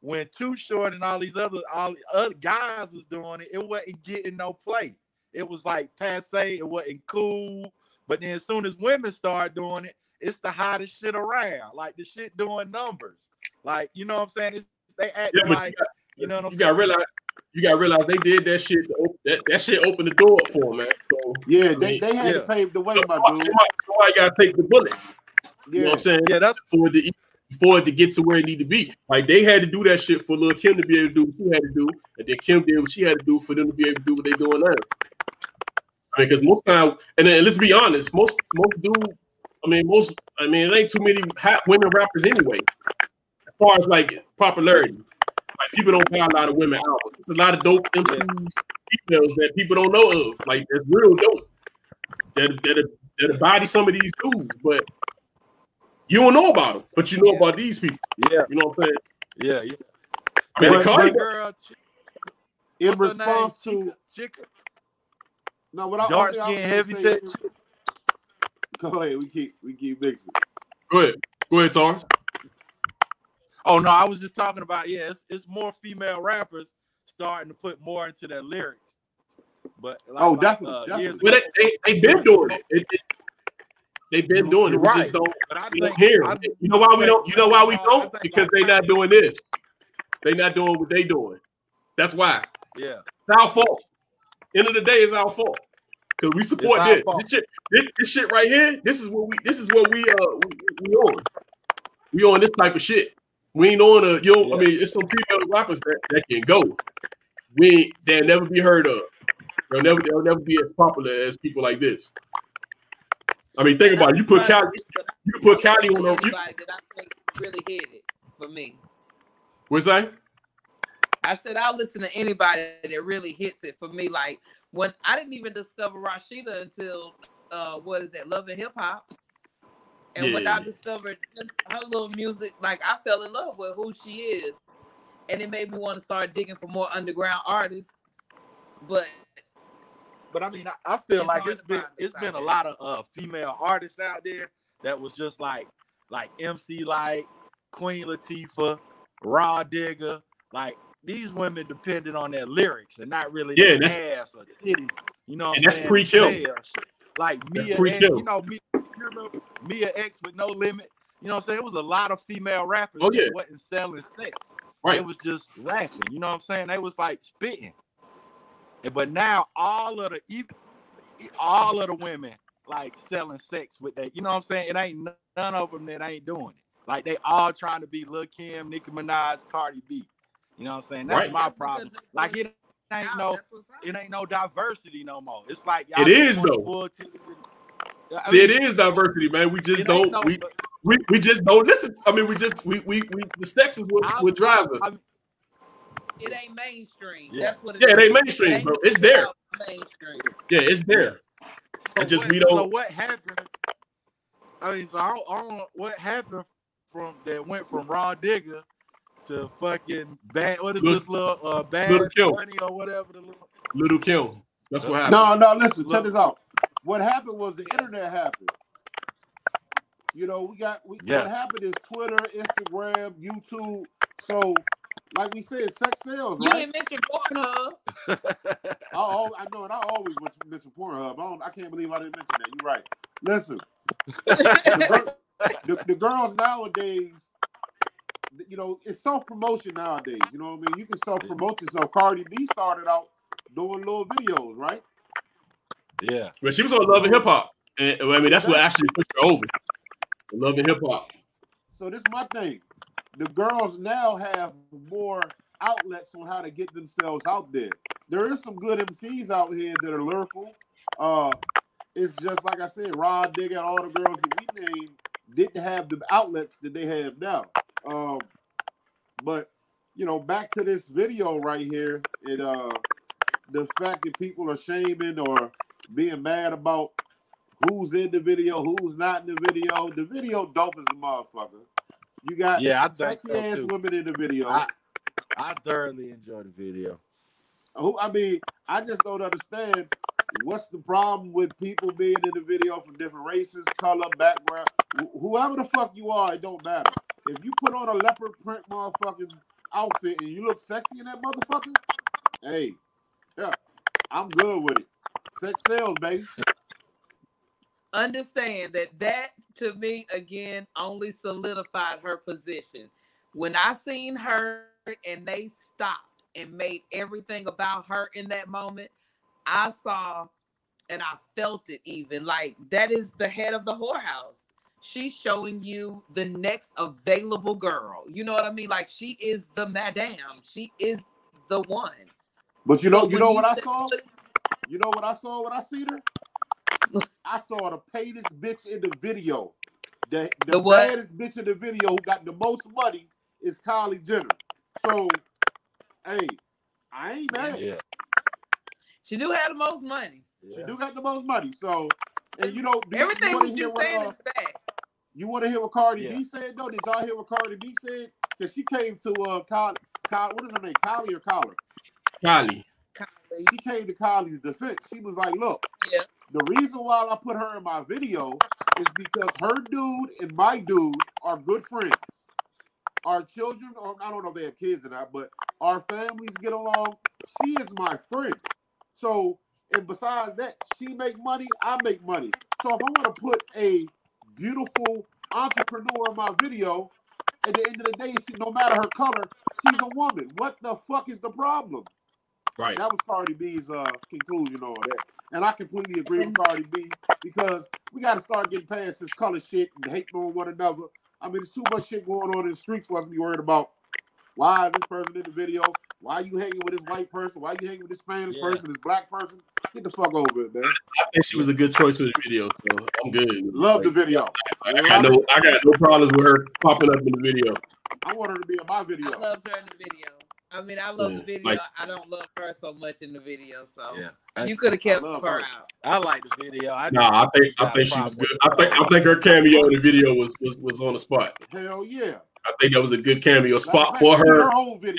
when Too Short and all these other all other guys was doing it, it wasn't getting no play. It was like passe, it wasn't cool. But then as soon as women start doing it, it's the hottest shit around. Like the shit doing numbers. Like you know what I'm saying? It's, they act Yeah, like you know what I'm You saying. gotta realize. You gotta realize they did that shit. To that, that shit opened the door for 'em, man. So Yeah, they, mean, they had to pave the way, my somebody, dude. somebody, somebody gotta take the bullet. You know what I'm saying? Yeah, that's For the to for it to get to where it need to be. Like they had to do that shit for little Kim to be able to do what she had to do, and then Kim did what she had to do for them to be able to do what they doing now. I mean, because most time, and then let's be honest, most most dudes, I mean, most, I mean, it ain't too many hot women rappers anyway. As far as like popularity, like people don't buy a lot of women out. There's a lot of dope MCs, females that people don't know of. Like that's real dope. That that that body some of these dudes, but you don't know about them. But you know Yeah. about these people. yeah, You know what I'm saying? yeah, yeah. I mean, But- Cardi, girl, in what's her response name? to Chica, Chica, no, what I dark only I was skin, heavy say set. Go ahead, we keep we keep mixing. go ahead, go ahead, Taurus. Oh no, I was just talking about yeah, it's, it's more female rappers starting to put more into their lyrics. But like, Oh, like, definitely, uh, definitely. Well, ago, they they they been doing it. It- it- They've been doing it. We Right. just don't, but I we don't think hear I- it. You know why we don't? You know why we don't? Because like- they not doing this. They're not doing what they're doing. That's why. yeah, It's our fault. End of the day, it's our fault. Cause we support our this. This shit, this, this shit right here. This is what we. This is what we. Uh, we, we on. We on this type of shit. We ain't on a. You know, I mean, it's some female rappers that, that can go. We they'll never be heard of. They'll never. They'll never be as popular as people like this. I mean, think about it. You put Cali. You put Cali on. A, you, that I think really hit it for me. what's that? I said I'll listen to anybody that really hits it for me. Like when I didn't even discover Rashida until uh what is that, Love and Hip Hop. And when I discovered her little music, like I fell in love with who she is. And it made me want to start digging for more underground artists. But but I mean, I, I feel It's like it's been it's been a there. lot of uh female artists out there that was just like like MC like Queen Latifah, Rah Digga, like these women depended on their lyrics and not really Yeah, their that's- ass or titties. You know, And that's saying? pre-kill. Like That's Mia, pre-kill. and, you know, Mia, Mia X with no limit. You know what I'm saying? It was a lot of female rappers Oh, that yeah. wasn't selling sex. Right. It was just rapping. You know what I'm saying? They was like spitting. And- But now all of the all of the women like selling sex with that. You know what I'm saying? It ain't none of them that ain't doing it. Like they all trying to be Lil Kim, Nicki Minaj, Cardi B. You know what I'm saying? That's Right. my That's because problem. that's Like it ain't no that's what's out. it ain't no diversity no more. It's like It just is, wanna though. pull titties I See, mean, it is diversity, man. We just don't. no- we we, we just don't listen. I mean, we just we we, we the sex is what, what drives us. I- It ain't mainstream. Yeah. That's what it Yeah, it is. ain't mainstream, bro. It's there. Mainstream. Yeah, it's there. So I just what, we don't- So what happened? I mean, so I don't, I don't know what happened from that went from Rah Digga to fucking bad. What is Little- this little uh bad Little Kim. bunny or whatever the little. Little Kim. That's what happened. No, no, listen, check this out. What happened was the internet happened. You know, we got we, Yeah. what happened is Twitter, Instagram, YouTube. So, like we said, sex sales. You right? didn't mention Pornhub. I, al- I know, and I always mention, mention Pornhub. I, don't, I can't believe I didn't mention that. You're right. Listen, the, the, the girls nowadays, you know, it's self promotion nowadays. You know what I mean? You can self promote yourself. Cardi B started out doing little videos, right? yeah. But she was on Love and Hip Hop, and I mean that's what actually pushed her over. Love and Hip Hop. So this is my thing. The girls now have more outlets on how to get themselves out there. There is some good MCs out here that are lyrical. Uh, it's just like I said, Rah Digga and all the girls that we named didn't have the outlets that they have now. Um, but you know, back to this video right here, it uh, the fact that people are shaming or being mad about who's in the video, who's not in the video. The video dope as a motherfucker. You got Yeah, I sexy so, ass too. women in the video. I I thoroughly enjoyed the video. Who I mean, I just don't understand what's the problem with people being in the video from different races, color, background. Wh- Whoever the fuck you are, it don't matter. If you put on a leopard print motherfucking outfit and you look sexy in that motherfucker, hey, yeah, I'm good with it. Sex sells, baby. understand that that to me again only solidified her position when i seen her and they stopped and made everything about her in that moment i saw and i felt it even like that is the head of the whorehouse she's showing you the next available girl you know what i mean like she is the madame she is the one But you know, So you when know what I step- saw? You know what I saw when I see her? I saw the paidest bitch in the video. The, the, The baddest bitch in the video who got the most money is Kylie Jenner. So, hey, I ain't mad. Yeah. She do have the most money She do got the most money. So, and you know, do everything you wanna what hear you what, saying uh, is fact you want to hear what Cardi Yeah. B said though? Did y'all hear what Cardi B said? Because she came to uh, Kylie, Kylie, what is her name? Kylie or Collar? Kylie. Kylie. She came to Kylie's defense. She was like, look, Yeah. the reason why I put her in my video is because her dude and my dude are good friends. Our children, or I don't know if they have kids or not, but our families get along. She is my friend. So, and besides that, she make money, I make money. So if I want to put a beautiful entrepreneur in my video, at the end of the day, she, no matter her color, she's a woman. What the fuck is the problem? Right. That was Cardi B's uh, conclusion on that. And I completely agree with Cardi B because we got to start getting past this color shit and hating on one another. I mean, there's too much shit going on in the streets for us to be worried about. Why is this person in the video? Why you hanging with this white person? Why you hanging with this Spanish Yeah. person, this black person? Get the fuck over it, man. I think she was a good choice for the video. So I'm good. Love the video. I got no I got no problems with her popping up in the video. I want her to be in my video. I loved her in the video. I mean, I love Yeah, the video. like- I don't love her so much in the video, so Yeah. I, you could have kept her her. out. I like the video. I Nah, I think I think she was good. I think I think her cameo in the video was was, was on the spot. Hell yeah. I think that was a good cameo spot for her Her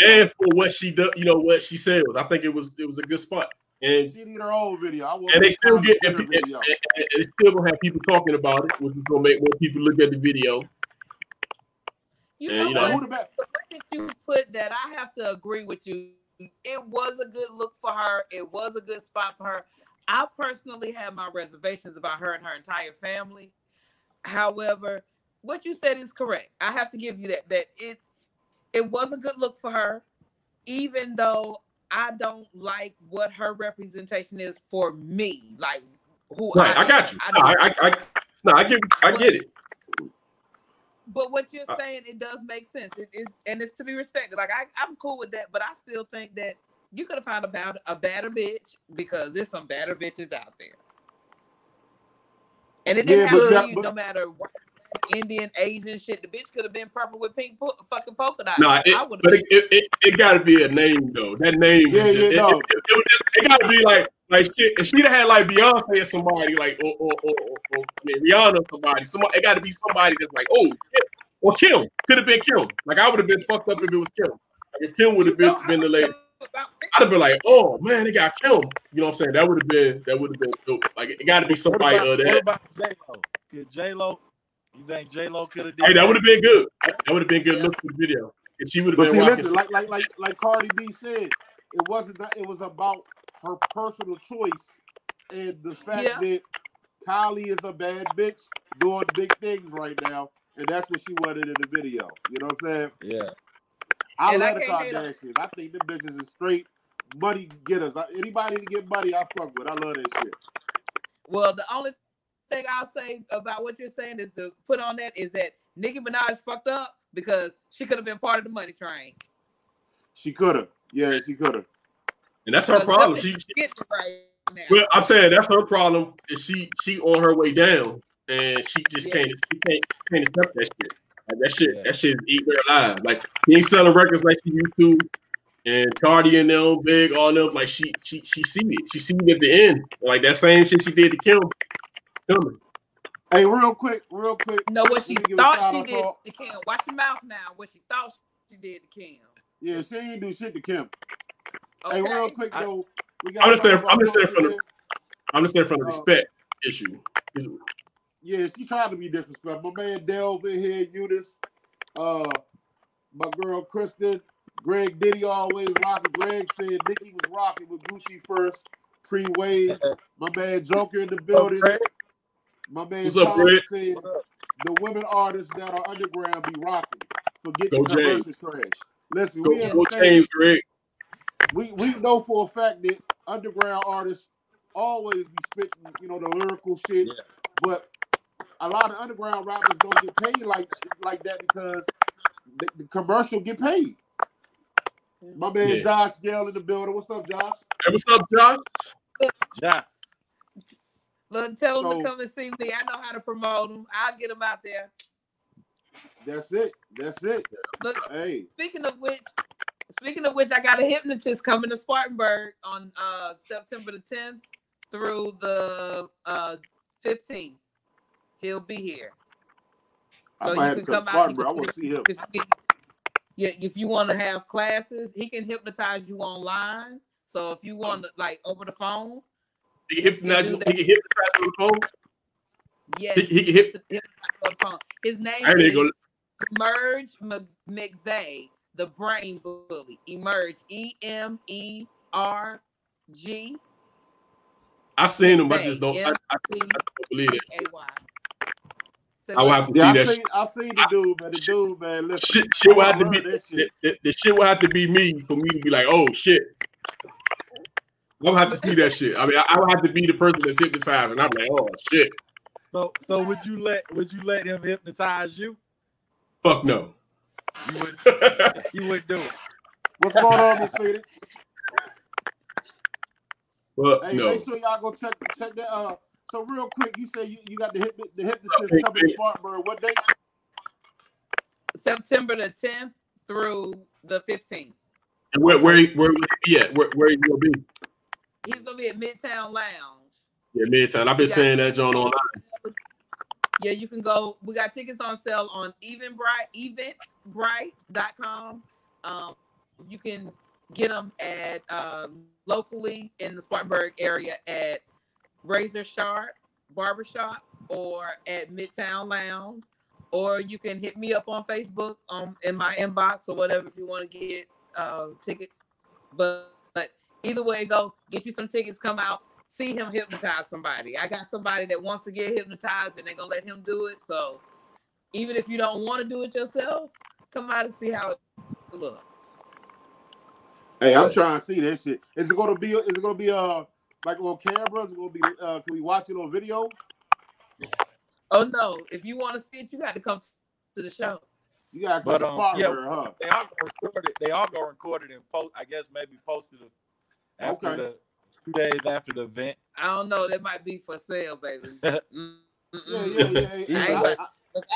and for what she does. You know what she said. I think it was it was a good spot. And she need her own video. I want and they still get and, Jenner and, and, and it's still gonna have people talking about it, which is gonna make more people look at the video. You Yeah, know you But what? who the best? The way that you put that, I have to agree with you. It was a good look for her. It was a good spot for her. I personally have my reservations about her and her entire family. However, what you said is correct. I have to give you that. That it it was a good look for her, even though I don't like what her representation is for me. Like who Right, I am. got you. I No, I, I, I, no, I get, I get it. But what you're Uh, saying, it does make sense. It is, and it's to be respected. Like I, I'm cool with that, but I still think that you could have found a bad, a better bitch because there's some better bitches out there. And it didn't Yeah, have to that- be but- no matter what Indian, Asian shit. The bitch could have been purple with pink po- fucking polka dots. Nah, it, would but have. it, it, it, it got to be a name though. That name, Yeah, was yeah, just, no. it, it, it, just, it got to be like like shit. If she'd have had like Beyonce or somebody like or or, or, or, or I mean Rihanna, or somebody, somebody, it got to be somebody that's like oh, shit. or Kim could have been Kim. Like I would have been fucked up if it was Kim. Like if Kim would have been been the lady. I'd have been like, oh man, they got Kim. You know what I'm saying? That would have been that would have been dope. Like it got to be What somebody about, of what that. about J Lo? Could J Lo? You think J Lo could have? Hey, that would have been good. That would have been good Yeah. look for the video. If she would have But been see, rocking. listen, like like like like Cardi B said, it wasn't that it was about her personal choice and the fact Yeah. that Kylie is a bad bitch doing big things right now, and that's what she wanted in the video. You know what I'm saying? Yeah. I And I love the can't hate Kardashians. I think the bitches is straight money getters. I- Anybody to get money, I fuck with. I love that shit. Well, the only thing I'll say about what you're saying is to put on that is that Nicki Minaj fucked up because she could have been part of the money train. She could have. Yeah, she could have. and that's her problem. them She, getting right now. well, I'm saying that's her problem. Is she she on her way down, and she just Yeah. can't she can't can't accept that shit. Like that shit Yeah. that shit is eating her alive. Like she ain't selling records like she used to. And Cardi and them, big, all them, like she she she see it. She see it at the end. Like that same shit she did to Kim. Coming. Hey, real quick, real quick. No, what she Let me give a thought she did to- to Kim. Watch your mouth now. What she thought she did to Kim. Yeah, she ain't do shit to Kim. Okay. Hey, real quick I- though, we I'm just saying- I'm just about saying from the- I'm just saying from the Uh, respect issue. Yeah, she tried to be disrespectful. My man Delve in here, Eunice, uh, my girl Kristen, Greg Diddy always rocking. Greg said Nicki was rocking with Gucci first, pre Wayne. My man Joker in the building. Greg? My man What's up, Tom Greg? said What up? the women artists that are underground be rocking. Forget Go the James. commercial trash. Listen, Go, we go understand. James Greg. we we know for a fact that underground artists always be spitting, you know, the lyrical shit. Yeah. But a lot of underground rappers don't get paid like like that because the, the commercial get paid. My man Yeah. Josh Gale in the building. What's up, Josh? Hey, what's up, Josh? Ja. Tell them So- to come and see me. I know how to promote them. I'll get them out there. That's it. That's it. Look, Hey, speaking of which, speaking of which, I got a hypnotist coming to Spartanburg on uh September the 10th through the uh 15th. He'll be here. So you can come come out. I want to see him. if you, yeah, if you want to have classes, he can hypnotize you online. So if you want to like over the phone, He can hypnotize do you. that. He can hypnotize you on the phone. yeah, He, he can hip. hypnotize over the phone. His name I is gonna. Emerge McVeigh, the brain bully. Emerge, E M E R G I seen him. I just don't. I don't believe it. i'll have to Yeah, see I that. seen I seen the dude, man. The dude, man. Listen, Shit, shit will have to be. that The, shit. the, the shit will have to be me for me to be like, oh shit. I will have to see that shit. I mean, I, I will have to be the person that's hypnotized, and I'm like, oh shit. So so would you let would you let him hypnotize you? Fuck no. You would you would do it. What's going on, Miss Phoenix? Well, Hey, no. make sure y'all go check check that. Uh, so real quick, you say you, you got the hypno, the hypnotist Okay, coming to great. Spartanburg. What date? September the 10th through the 15th. And where where he- where will he be at? Where where you gonna be? He's gonna be at Midtown Lounge. Yeah, midtown. I've been saying that John online. Yeah, you can go. We got tickets on sale on Eventbrite, eventbrite.com. Um, you can get them at uh, locally in the Spartanburg area at Razor Sharp Barbershop or at Midtown Lounge, or you can hit me up on Facebook um in my inbox or whatever if you want to get uh tickets. But either way, go get you some tickets. Come out, see him hypnotize somebody. I got somebody that wants to get hypnotized, and they're gonna let him do it. So even if you don't want to do it yourself, come out and see how it look. Hey, I'm trying to see this shit. Is it gonna be? Is it gonna be uh like on camera? Is it gonna be? Uh, can we watch it on video? Oh no! If you want to see it, you got to come to the show. You gotta come But, to um, yeah. Spartanburg, huh? They all gonna record it. They all gonna record it and post. I guess maybe post it after Okay. the two days after the event. I don't know. That might be for sale, baby. Yeah, Mm-mm. yeah, yeah. yeah. I ain't I- but- I- I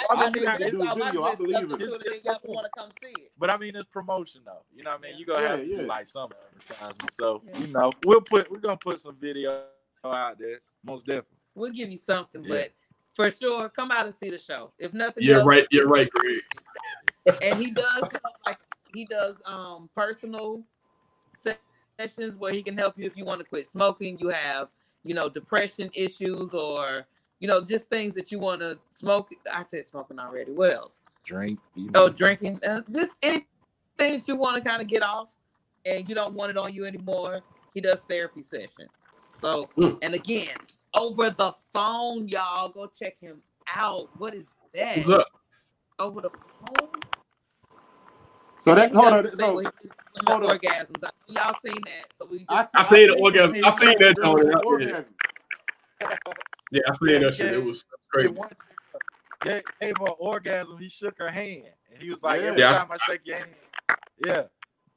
I, I, mean, you do all video, I believe it. until the y'all want to come see it. But I mean, it's promotion though. You know what I mean? You gonna have to Yeah, do yeah. like some advertisement. So Yeah. you know, we'll put we're gonna put some video out there, most definitely. We'll give you something, Yeah. but for sure, come out and see the show. If nothing Yeah, else, right. Yeah, right, Greg. and he does like he does um personal se- sessions where he can help you if you want to quit smoking you have you know depression issues or you know just things that you want to smoke. I said smoking already. What else? Drink. you oh drinking uh, just anything that you want to kind of get off and you don't want it on you anymore. He does therapy sessions. So Mm. and again over the phone y'all go check him out. What is that? What's up? over the phone So that He hold on. So where he just doing hold on. orgasms. I know y'all seen that. So we I, just, I seen the orgasm. I seen that, Girl, Tony. I- orgasm. Yeah, I seen that shit. It was crazy. once gave, gave her an orgasm. He shook her hand, and he was like, Yeah. "Every Yeah, time I shake your hand, yeah."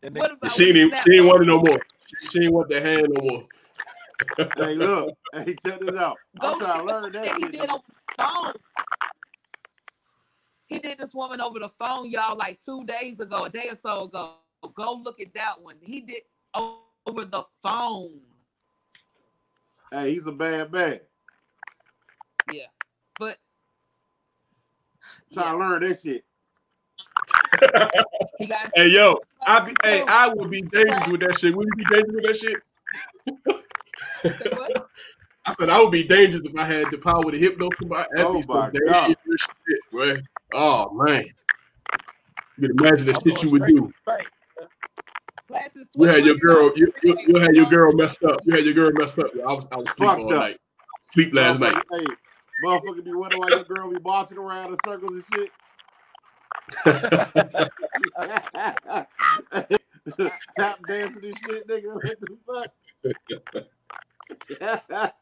And then, what about She when ain't, she ain't snapped want it no more. She, she ain't want that hand no more. Hey, look. Hey, check this out. I'm trying to learn that that he shit. did over the phone. He did this woman over the phone, y'all, like two days ago, a day or so ago. Go look at that one. He did over the phone. Hey, he's a bad man. Yeah, but Trying to learn that shit. Hey yo, I be hey, I would be dangerous with that shit. Would you be dangerous with that shit? I said I would be dangerous if I had the power to hypnotize somebody. That'd Oh be some my dangerous God. Shit, boy. Oh man. You can imagine the I'm shit you would do. straight. You had your girl, you, you, you had your girl messed up. You had your girl messed up. I was I was sleep Fucked all up. night. Sleep last night. Motherfucker- Hey, motherfucker be wondering why your girl be marching around in circles and shit. Tap dancing and shit, nigga. What the fuck?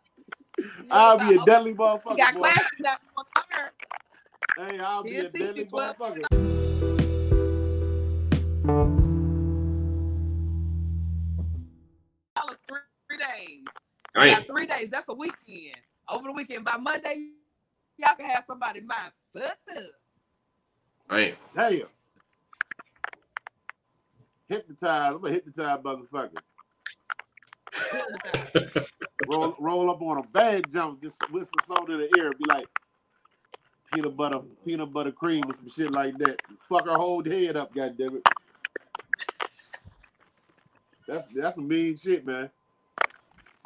I'll be a deadly He got motherfucker. Boy. classes that Hey, I'll be He'll a teach you deadly motherfucker. Y'all three, three days. I got three days. That's a weekend. Over the weekend, by Monday, y'all can have somebody mind fucked up. I ain't. Damn. Hypnotize. I'm gonna hypnotize motherfuckers. roll roll up on a bag jump, just whistle soda in the ear, be like peanut butter, peanut butter cream or some shit like that. Fuck her whole head up, goddammit. That's that's some mean shit, man.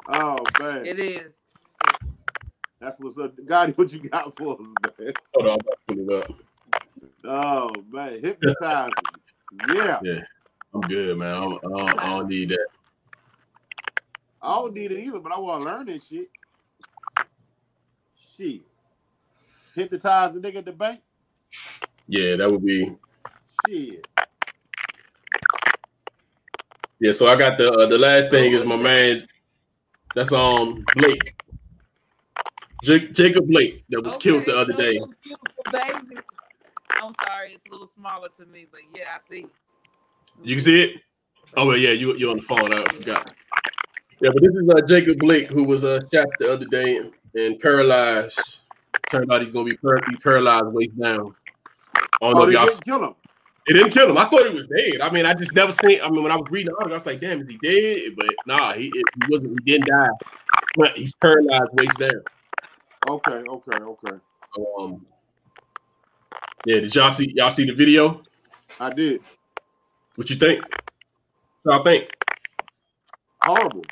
Oh man. It is. That's what's up. God, what you got for us, man? Hold on, I'm about to pull it up. Oh man, hypnotizing. Yeah. Yeah. I'm good, man. I don't, I don't, I don't need that. I don't need it either, but I want to learn this shit. Shit. Hypnotize the nigga at the bank? Yeah, that would be. Shit. Yeah, so I got the uh, the last thing is my man. That's um Blake, J- Jacob Blake that was killed the other so day. baby. I'm sorry, it's a little smaller to me, but yeah, I see. You can see it. Oh well, yeah, you you're on the phone. I forgot. Yeah, but this is uh, Jacob Blake who was uh, shot the other day and paralyzed. Turned out he's gonna be, par- be paralyzed waist down. I don't know Oh, if y'all. didn't kill him. It didn't kill him. I thought he was dead. I mean, I just never seen. I mean, when I was reading the article, I was like, "Damn, is he dead?" But nah, he, he wasn't. He didn't die. But he's paralyzed waist down. Okay, okay, okay. Um, yeah, did y'all see y'all see the video? I did. What you think? What I think? Horrible.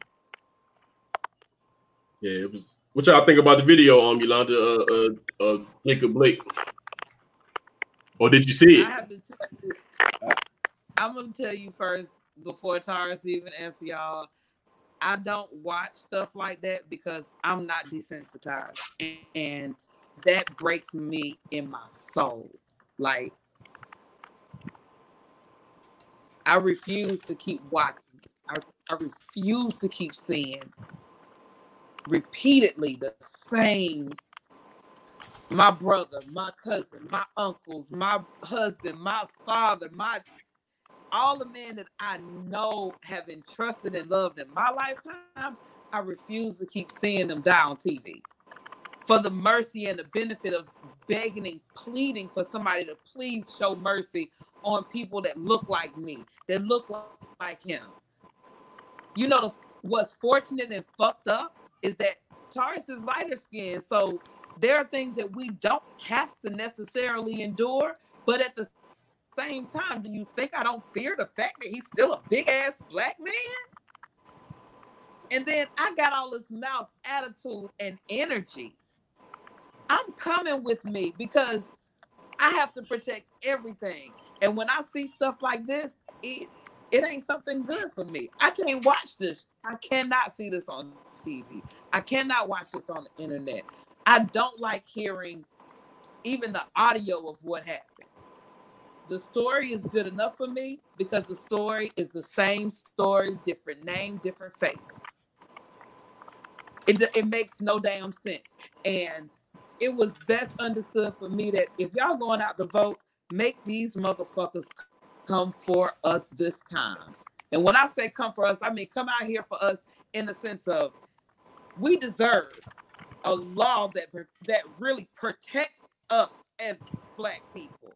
Yeah, it was. What y'all think about the video, um, Yolanda, uh, uh, uh Jacob Blake? Or did you see it? I have to tell you, I'm gonna tell you first before Taurus even answer y'all. I don't watch stuff like that because I'm not desensitized, and, and that breaks me in my soul. Like I refuse to keep watching. I, I refuse to keep seeing repeatedly the same my brother, my cousin, my uncles, my husband, my father, my all the men that I know have entrusted and loved in my lifetime, I refuse to keep seeing them die on TV. for the mercy and the benefit of begging and pleading for somebody to please show mercy on people that look like me, that look like him. You know, what's fortunate and fucked up is that Taurus is lighter skinned. So there are things that we don't have to necessarily endure, but at the same time, do you think I don't fear the fact that he's still a big ass black man? And then I got all this mouth attitude and energy. I'm coming with me because I have to protect everything. And when I see stuff like this, it it ain't something good for me. I can't watch this. I cannot see this on TV. I cannot watch this on the internet. I don't like hearing even the audio of what happened. The story is good enough for me because the story is the same story, different name, different face. It, it makes no damn sense. And it was best understood for me that if y'all going out to vote, make these motherfuckers come for us this time. And when I say come for us, I mean come out here for us in the sense of we deserve a law that that really protects us as black people.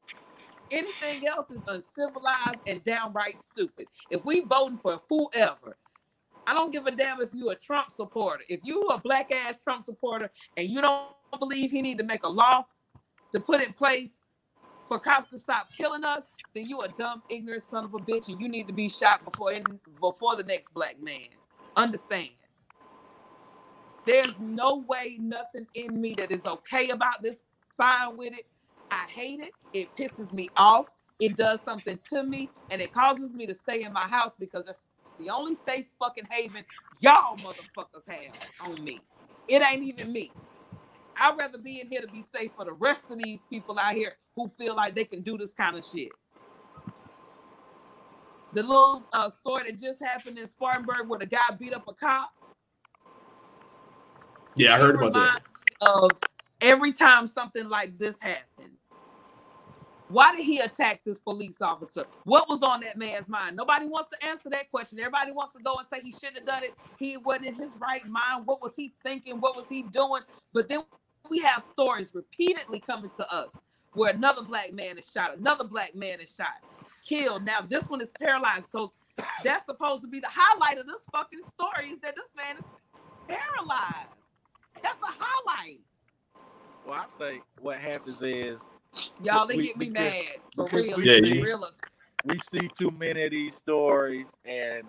Anything else is uncivilized and downright stupid. If we voting for whoever, I don't give a damn if you a Trump supporter. If you a black ass Trump supporter and you don't believe he need to make a law to put in place for cops to stop killing us, then you a dumb, ignorant son of a bitch, and you need to be shot before before the next black man. Understand? There's no way, nothing in me that is okay about this. Fine with it. I hate it. It pisses me off. It does something to me, and it causes me to stay in my house because it's the only safe fucking haven y'all motherfuckers have on me. It ain't even me. I'd rather be in here to be safe for the rest of these people out here who feel like they can do this kind of shit. The little uh, story that just happened in Spartanburg where the guy beat up a cop. Yeah, I heard about that. Of every time something like this happens, why did he attack this police officer? What was on that man's mind? Nobody wants to answer that question. Everybody wants to go and say he shouldn't have done it. He wasn't in his right mind. What was he thinking? What was he doing? But then we have stories repeatedly coming to us where another black man is shot, another black man is shot, killed. Now this one is paralyzed. So that's supposed to be the highlight of this fucking story is that this man is paralyzed. That's a highlight. Well, I think what happens is y'all they we, get me mad for real. Yeah, you, real we see too many of these stories and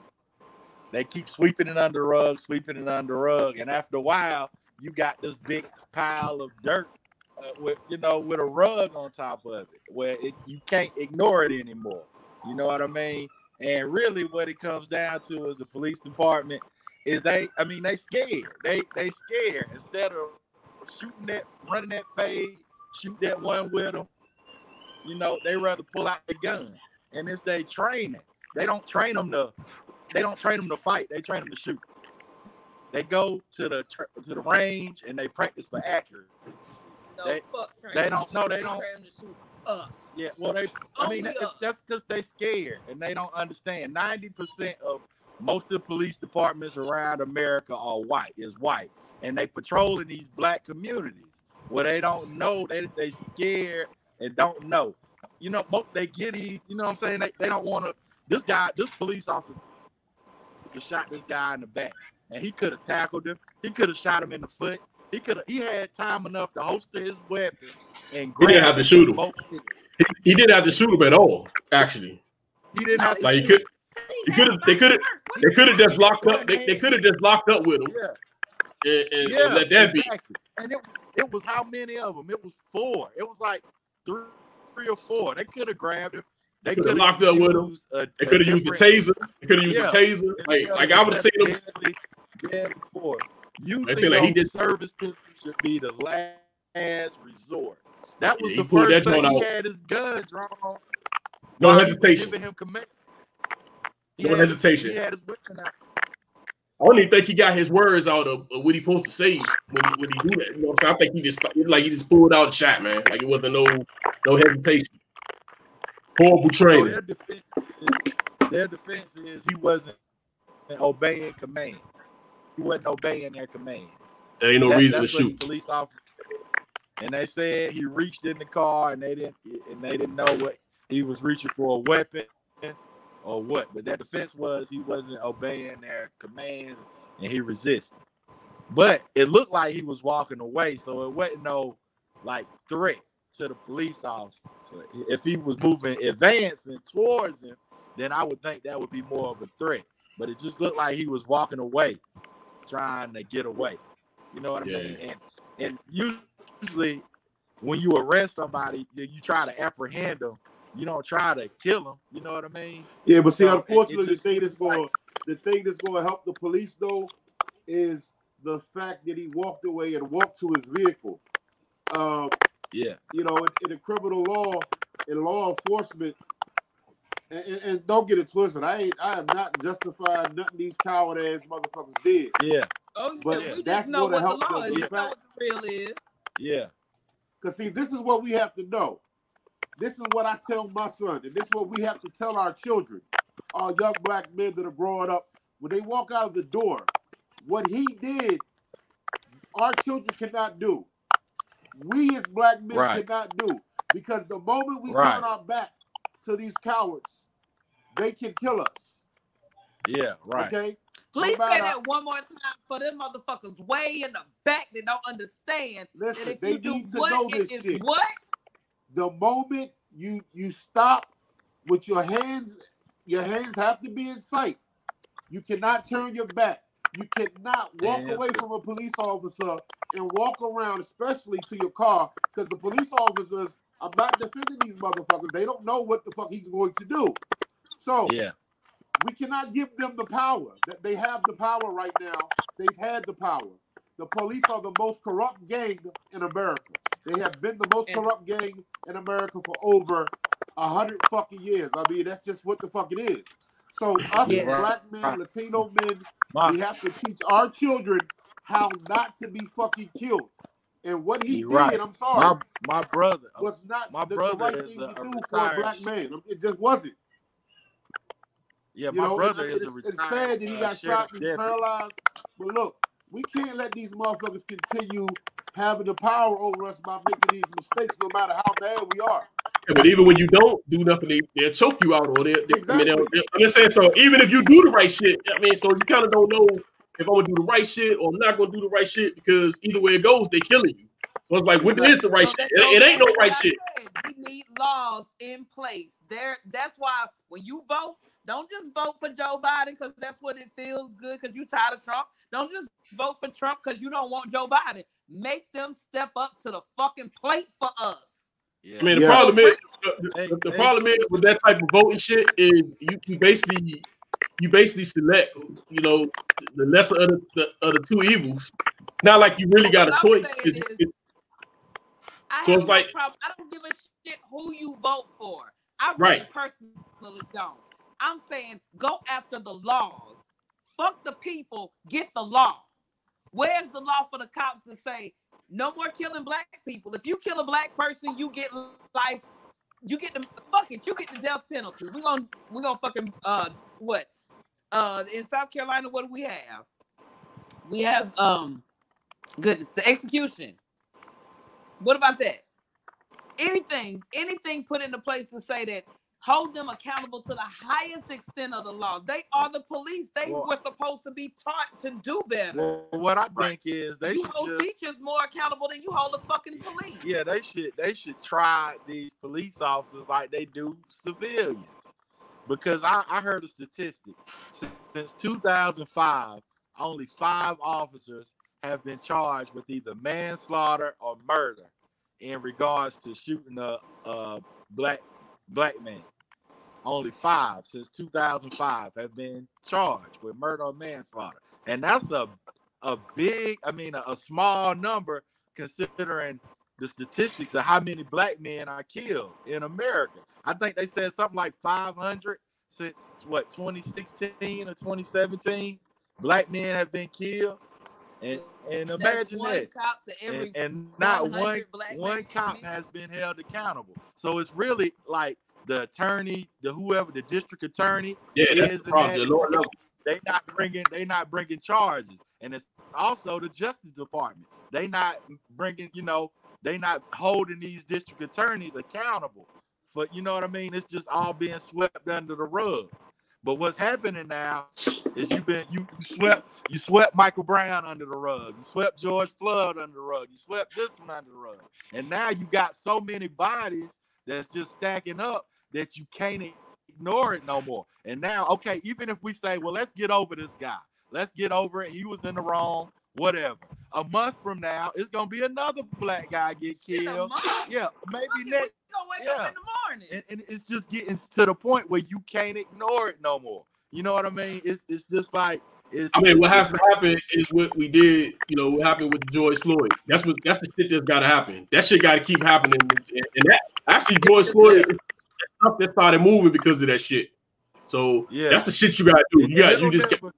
they keep sweeping it under rug, sweeping it under rug, and after a while, you got this big pile of dirt uh, with you know with a rug on top of it, where it, you can't ignore it anymore. You know what I mean? And really, what it comes down to is the police department is they. I mean, they scared. They they scared instead of shooting that, running that fade, shoot that one with them. You know, they rather pull out the gun, and it's they training. They don't train them to. They don't train them to fight. They train them to shoot. They go to the to the range and they practice for accuracy. No, they, they don't. No, they don't. Us. Yeah, well, they. I mean, that's because they scared and they don't understand. Ninety percent of most of the police departments around America are white. Is white, and they patrol in these black communities where they don't know. They they scared and don't know. You know, most they get these. You know what I'm saying? They, they don't want to. This guy, this police officer, shot this guy in the back and he could have tackled him. He could have shot him in the foot. He could have. He had time enough to holster his weapon and. He didn't have to shoot him. He, he, didn't have to shoot him at all. Actually, he didn't have to. Like he could. He could have. They could have. They could have just locked up. They, they could have just locked up with him. Yeah. And, and, yeah, and let that exactly. be. And it, it was how many of them? It was four. It was like three, three or four. They could have grabbed him. They could have locked up with him. A, they could have used the taser. They could have used yeah. the taser. Like, yeah, like I would have seen them. Yeah, before. Usually, like he did service should be the last resort. That was yeah, the first time he out. had his gun drawn. No hesitation. Giving him command. No hesitation. He had his out. I don't even think he got his words out of, of what he supposed to say when he, when he do that. You know, so I think he just like he just pulled out a shot, man. Like it wasn't no no hesitation. Horrible training. So their, defense is, their defense is he wasn't obeying commands. He wasn't obeying their commands. There ain't no that, reason to shoot. Police officers and they said he reached in the car and they didn't and they didn't know what he was reaching for a weapon or what. But their defense was he wasn't obeying their commands and he resisted. But it looked like he was walking away, so it wasn't no like threat to the police officer. So if he was moving, advancing towards him, then I would think that would be more of a threat. But it just looked like he was walking away, trying to get away. You know what I Yeah. mean? And and usually when you arrest somebody, you you try to apprehend them. You don't try to kill them. You know what I mean? Yeah, but see, So, it- it unfortunately, just- the thing that's going the thing that's going to help the police though is the fact that he walked away and walked to his vehicle. Um, Yeah. you know, in, in the criminal law, in law enforcement, and, and, and don't get it twisted. I ain't, I am not justifying nothing these coward ass motherfuckers did. Yeah. Oh, yeah, But we just that's know what the help law the is. You know what the real is. Yeah. Cause see, this is what we have to know. This is what I tell my son, and this is what we have to tell our children, our young black men that are growing up. When they walk out of the door, what he did, our children cannot do. We as black men Right. cannot do. Because the moment we Right. turn our back to these cowards, they can kill us. Yeah. Right. Okay? Please No say that one more time for them motherfuckers way in the back that don't understand that Listen, if they you do need to what, know this shit. what? The moment you you stop with your hands your hands have to be in sight. You cannot turn your back. You cannot walk Man. away from a police officer and walk around especially to your car because the police officers i'm not defending these motherfuckers. They don't know what the fuck he's going to do. So Yeah. we cannot give them the power. That they have the power right now. They've had the power. The police are the most corrupt gang in america they have been the most And- corrupt gang in america for over a hundred fucking years i mean that's just what the fuck it is so us Yeah. black men Right. latino men My, we have to teach our children how not to be fucking killed and what he You're did right. i'm sorry my my brother. was not my the, the brother right is thing a- to a do for a black man it just wasn't Yeah, you my know, brother and is a retired. it's sad that he uh, got sheriff shot and paralyzed. But look, we can't let these motherfuckers continue having the power over us by making these mistakes, no matter how bad we are. But even when you don't do nothing, they, they'll choke you out, or they, they, I mean, Exactly. they'll, they'll- I'm just saying. So even if you do the right shit, I mean, so you kind of don't know if I'm gonna do the right shit or I'm not gonna do the right shit because either way it goes, they killing you. So it's like, what is the right So shit? that It, it ain't no right shit. what said. We need laws in place. There, that's why when you vote, don't just vote for Joe Biden because that's what it feels good because you tired of Trump. Don't just vote for Trump because you don't want Joe Biden. Make them step up to the fucking plate for us. Yeah. I mean, the Yeah. problem is, the, the- the hey. problem is with that type of voting shit is you, you basically you basically select, you know, the lesser of the, the, of the two evils. It's not like you really got a What I'm choice. It's- is- it's- I So it's no like- problem. I don't give a shit who you vote for. I really Right. personally don't. I'm saying go after the laws. Fuck the people. Get the law. Where's the law for the cops to say no more killing black people? If you kill a black person, you get life. You get the fuck it. You get the death penalty. We're gonna we're gonna fucking uh what? Uh in South Carolina, what do we have? We have um goodness, the execution. What about that? Anything, anything put into place to say that hold them accountable to the highest extent of the law. They are the police. They Well- were supposed to be taught to do better. Well, what I think is they you should hold just teachers more accountable than you hold the fucking police. yeah they should they should try these police officers like they do civilians because I, I heard a statistic since 2005 only five officers have been charged with either manslaughter or murder in regards to shooting a, a black black men. only five since 2005 have been charged with murder or manslaughter and that's a a big i mean a, a small number considering the statistics of how many black men are killed in America. I think they said something like 500 since what 2016 or 2017. Black men have been killed, and and imagine one that. cop to every And, and not one black one men. cop has been held accountable. So it's really like the attorney, the whoever, the district attorney, Yeah, is the problem. The Lord knows. they not bringing they not bringing charges and it's also the justice department they not bringing, you know, they not holding these district attorneys accountable for, you know what I mean? It's just all being swept under the rug. But what's happening now is you've been you, you swept you swept Michael Brown under the rug, you swept George Floyd under the rug, you swept this one under the rug, and now you got so many bodies that's just stacking up that you can't ignore it no more. And now, okay, even if we say, well, let's get over this guy, let's get over it. He was in the wrong, whatever. A month from now, it's gonna be another black guy get killed. Yeah, maybe next. We gonna wake yeah. up in the morning. And, and it's just getting to the point where you can't ignore it no more. You know what I mean? It's it's just like it's. I mean, what has to happen is what we did. You know, what happened with George Floyd. That's what that's the shit that's got to happen. That shit got to keep happening. And, and that actually, George Floyd, it's stuff that started moving because of that shit. So Yeah. that's the shit you got to do. And You got you just. never,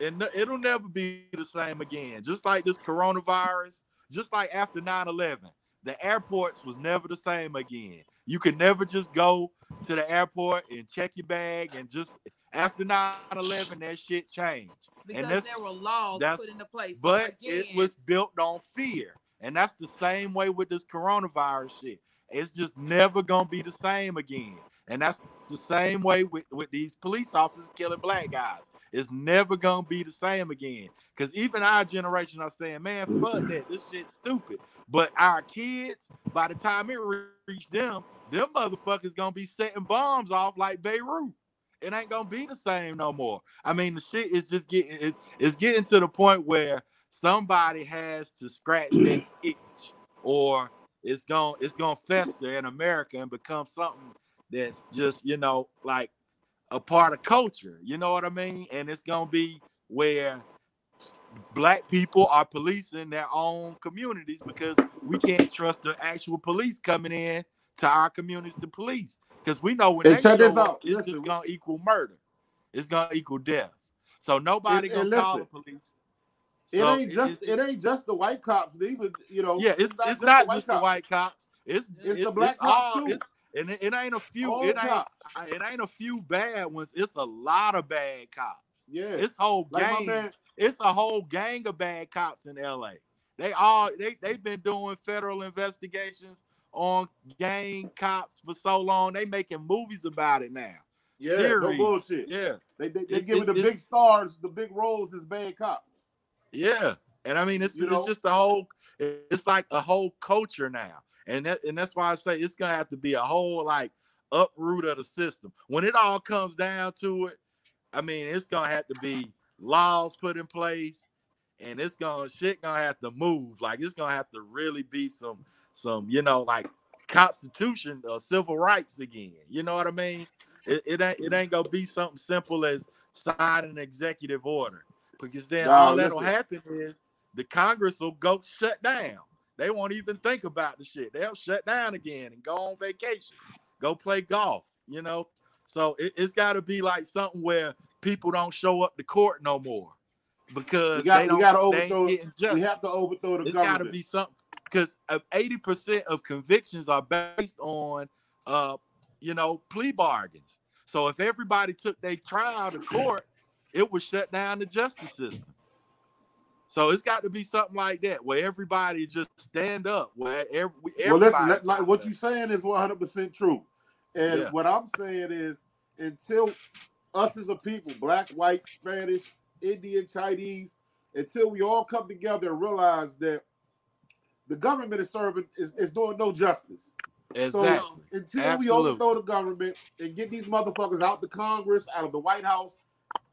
and it'll never be the same again. Just like this coronavirus, just like after 9-11, the airports was never the same again. You could never just go to the airport and check your bag and just after 9-11, that shit changed. because there were laws put into place. But again, it was built on fear. And that's the same way with this coronavirus shit. It's just never gonna be the same again. And that's the same way with, with these police officers killing black guys. It's never gonna be the same again. Because even our generation are saying, man, fuck that. This shit's stupid. But our kids, by the time it re- reach them, them motherfuckers gonna be setting bombs off like Beirut. It ain't gonna be the same no more. I mean, the shit is just getting it's, it's getting to the point where somebody has to scratch that itch, or it's going to it's gonna fester in America and become something that's just you know like a part of culture. You know what I mean? And it's gonna be where black people are policing their own communities because we can't trust the actual police coming in to our communities to police because we know when And they check this out. it's Listen. just gonna equal murder. It's gonna equal death. So nobody And- and gonna call the police. It ain't just it ain't just the white cops. They even you know. yeah, it's, it's just not the just the white cops. It's It's it's, the black cops, all too. And it, it ain't a few. All It ain't cops. it ain't a few bad ones. It's a lot of bad cops. Yeah. It's whole Like my It's a whole gang of bad cops in LA. They all they they've been doing federal investigations on gang cops for so long. They making movies about it now. yeah. No bullshit. Yeah. They they, they giving the big stars the big roles as bad cops. Yeah, and I mean it's You it's know? just a whole it's like a whole culture now, and that and that's why I say it's gonna have to be a whole like uproot of the system. When it all comes down to it, I mean it's gonna have to be laws put in place, and it's gonna shit gonna have to move. Like it's gonna have to really be some some you know like constitution or civil rights again. You know what I mean? It, it ain't it ain't gonna be something simple as sign an executive order because then Nah, all that'll happen is the Congress will go shut down. They won't even think about the shit. They'll shut down again and go on vacation, go play golf. You know, so it, it's got to be like something where people don't show up to court no more because We got- they don't. they overthrow- justice. We have to overthrow the It's got to be something because eighty percent of convictions are based on, uh, you know, plea bargains. So if everybody took their trial to court, it would shut down the justice system. So it's got to be something like that where everybody just stand up. Where every, well, listen, that, like what up. you saying is one hundred percent true, and Yeah. what I'm saying is until us as a people, black, white, Spanish, Indian, Chinese, until we all come together and realize that the government is serving is, is doing no justice. exactly. Until Absolutely. we overthrow the government and get these motherfuckers out the Congress, out of the White House,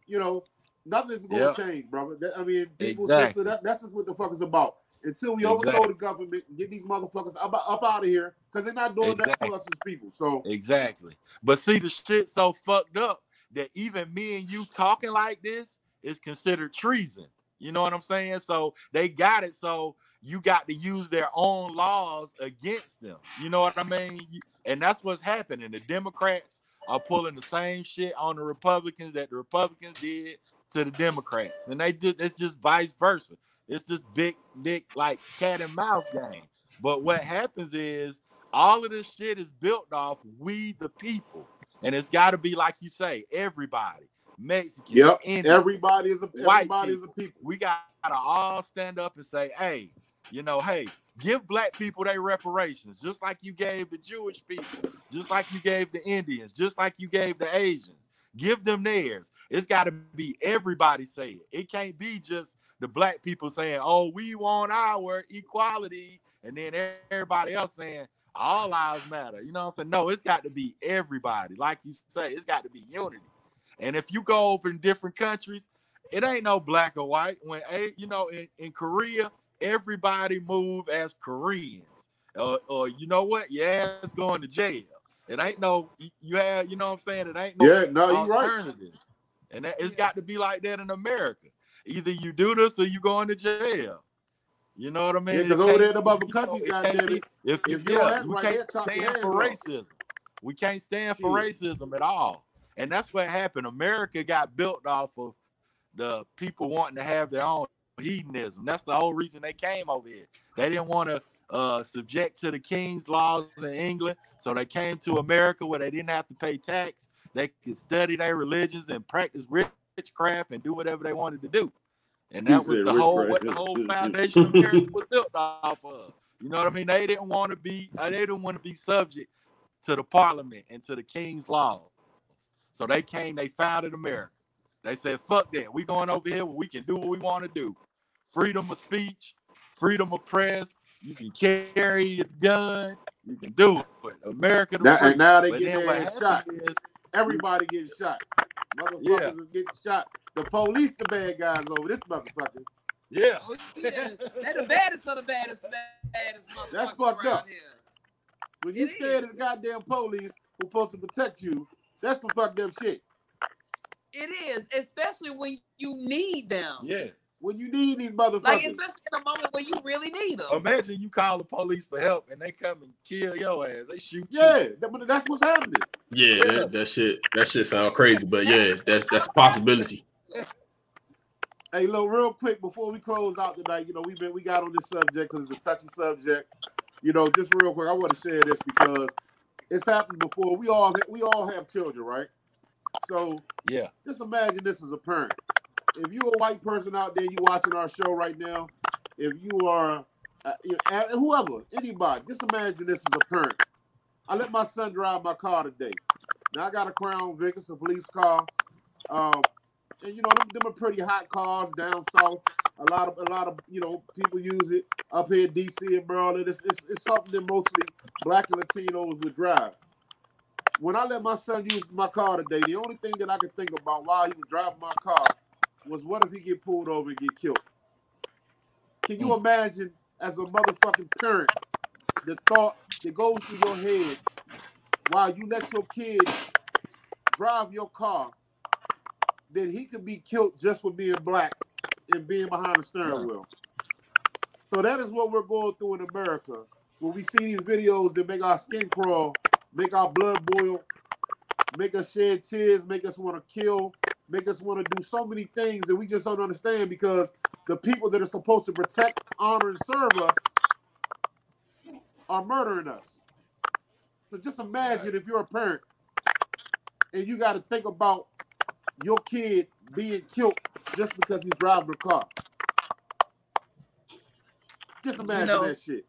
you know, nothing's going Yep. to change, brother. That- I mean, people Exactly. that, that's just what the fuck is about. Until we overthrow the government and get these motherfuckers up, up out of here, because they're not doing that Exactly. for us as people. So Exactly. But see, the shit so fucked up that even me and you talking like this is considered treason. You know what I'm saying? So they got it. So you got to use their own laws against them. You know what I mean? And that's what's happening. The Democrats are pulling the same shit on the Republicans that the Republicans did to the Democrats. And they did it's just vice versa. It's this big, big like cat and mouse game. But what happens is all of this shit is built off we the people. And it's got to be like you say, everybody. Mexican, Yep. Indian. Everybody is a White everybody is a people. we gotta all stand up and say, hey, you know, hey, give black people their reparations, just like you gave the Jewish people, just like you gave the Indians, just like you gave the Asians. Give them theirs. It's got to be everybody saying it. It can't be just the black people saying, "Oh, we want our equality," and then everybody else saying, "All lives matter." You know what I'm saying? No, it's got to be everybody. Like you say, it's got to be unity. And if you go over in different countries, it ain't no black or white. When eh, you know, in, in Korea, everybody move as Koreans. Or, or you know what? Yeah, it's going to jail. It ain't no you- have, you know what I'm saying? It ain't no Yeah, no, you right. And that, it's got to be like that in America. Either you do this or you going to jail. You know what I mean? Yeah, It 'cause over there in the mother you know, it goddamn it, If, if if you yeah, we right, can't they'll chop your stand for racism. We can't stand for racism at all. And that's what happened. America got built off of the people wanting to have their own hedonism. That's the whole reason they came over here. They didn't want to uh, subject to the king's laws in England, so they came to America where they didn't have to pay tax. They could study their religions and practice witchcraft and do whatever they wanted to do. And that was the whole what the whole foundation of America was built off of. You know what I mean? They didn't want to be uh, they didn't want to be subject to the parliament and to the king's laws. So they came, they founded America. They said, fuck that. We going over here where we can do what we want to do. Freedom of speech, freedom of press. You can carry your gun. You can do it. America the Now, and now they But get then their what ass happened shot. is, Everybody getting shot. Motherfuckers Yeah. is getting shot. The police, the bad guys over this motherfucker. yeah, Oh, yeah. They the baddest of the baddest, baddest motherfuckers That's fucked up. here. When you It scared is. of the goddamn police who's supposed to protect you, that's some fucked up shit. It is, especially when you need them. yeah. When you need these motherfuckers. Like especially in a moment when you really need them. Imagine you call the police for help and they come and kill your ass. They shoot you. yeah, that- but that's what's happening. Yeah, Yeah. That, that shit that shit sound crazy, but yeah, that's that's a possibility. Hey, look, real quick before we close out tonight, you know, we've been we got on this subject because it's a touchy subject. You know, just real quick, I want to share this because it's happened before. We all we all have children, right? So Yeah. just imagine this as a parent. If you're a white person out there, you watching our show right now. If you are uh, whoever, anybody, just imagine this as a parent. I let my son drive my car today. Now I got a Crown Vic, it's a police car. Um, and you know them, them are pretty hot cars down south. A lot of a lot of you know people use it up here in DC and Maryland. It's, it's, it's something that mostly black and Latinos would drive. When I let my son use my car today, the only thing that I could think about while he was driving my car was what if he get pulled over and get killed? Can you mm. imagine as a motherfucking parent the thought that goes through your head while you let your kid drive your car that he could be killed just for being black and being behind the steering wheel. So that is what we're going through in America. When we see these videos that make our skin crawl, make our blood boil, make us shed tears, make us want to kill, make us want to do so many things that we just don't understand because the people that are supposed to protect, honor, and serve us are murdering us. So just imagine if you're a parent and you got to think about your kid being killed just because he's driving a car. Just imagine know, that shit.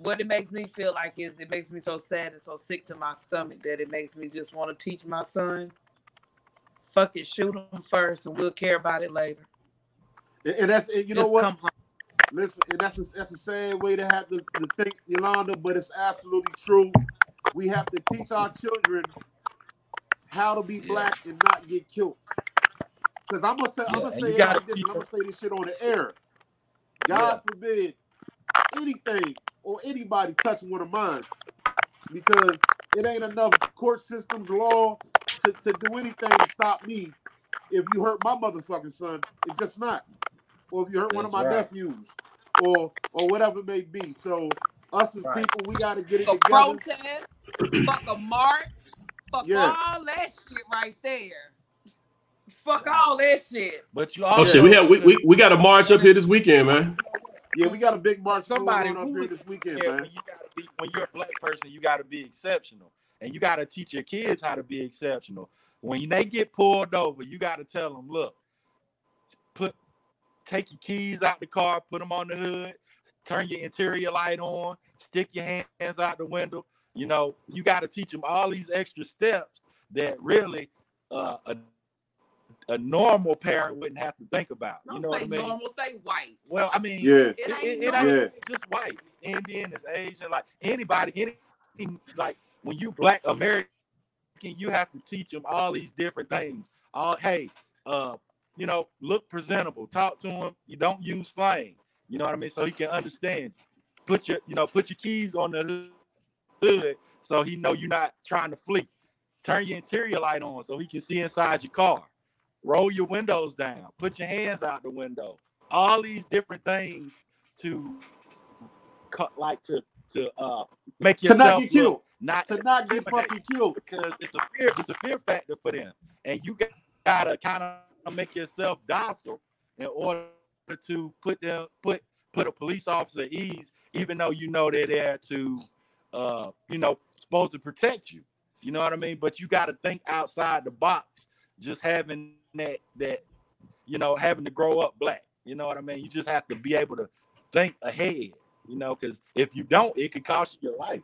what it makes me feel like is it makes me so sad and so sick to my stomach that it makes me just want to teach my son fuck it shoot them first and we'll care about it later And, and that's and you know what? Listen, and that's a, that's the same way to have to, to think, Yolanda, but it's absolutely true. We have to teach our children how to be Yeah. black and not get killed. Because I'm gonna say, I'm gonna say gotta this, I'm gonna say this shit on the air. God forbid anything or anybody touch one of mine, because it ain't enough court systems, law to, to do anything to stop me. If you hurt my motherfucking son, it's just not. Or if you hurt one of my right. nephews, or or whatever it may be. So us as Right. people, we got to get it fuck a together. protest fuck a march fuck Yeah. all that shit right there fuck all that shit But you Oh shit, we have we, we, we got a march up here this weekend, man. Yeah, we got a big march somebody going up here this weekend, man. You gotta be when you're a black person, you gotta be exceptional. And you gotta teach your kids how to be exceptional. when they get pulled over, you got to tell them, look, put take your keys out the car, put them on the hood, turn your interior light on, stick your hands out the window. You know, you got to teach them all these extra steps that really uh, a, a normal parent wouldn't have to think about. Don't You know what say I mean? normal, say white. Well, I mean, Yeah. it, It it, ain't it normal. ain't just white. Indian, it's Asian, like anybody, any like when you black American, you have to teach them all these different things. All hey, uh, you know, look presentable, talk to him. You don't use slang. You know what I mean? So he can understand. Put your, you know, put your keys on the hood so he know you're not trying to flee. Turn your interior light on so he can see inside your car. Roll your windows down. Put your hands out the window. All these different things to cut, like to to uh make To not yourself get look not To not get fucking killed. because it's a fear, it's a fear factor for them, and you got- gotta kind of make yourself docile in order to put them put put a police officer at ease, even though you know they're there to, uh, you know, supposed to protect you. You know what I mean? But you got to think outside the box. Just having that that, you know, having to grow up black. You know what I mean? You just have to be able to think ahead. You know, because if you don't, it could cost you your life.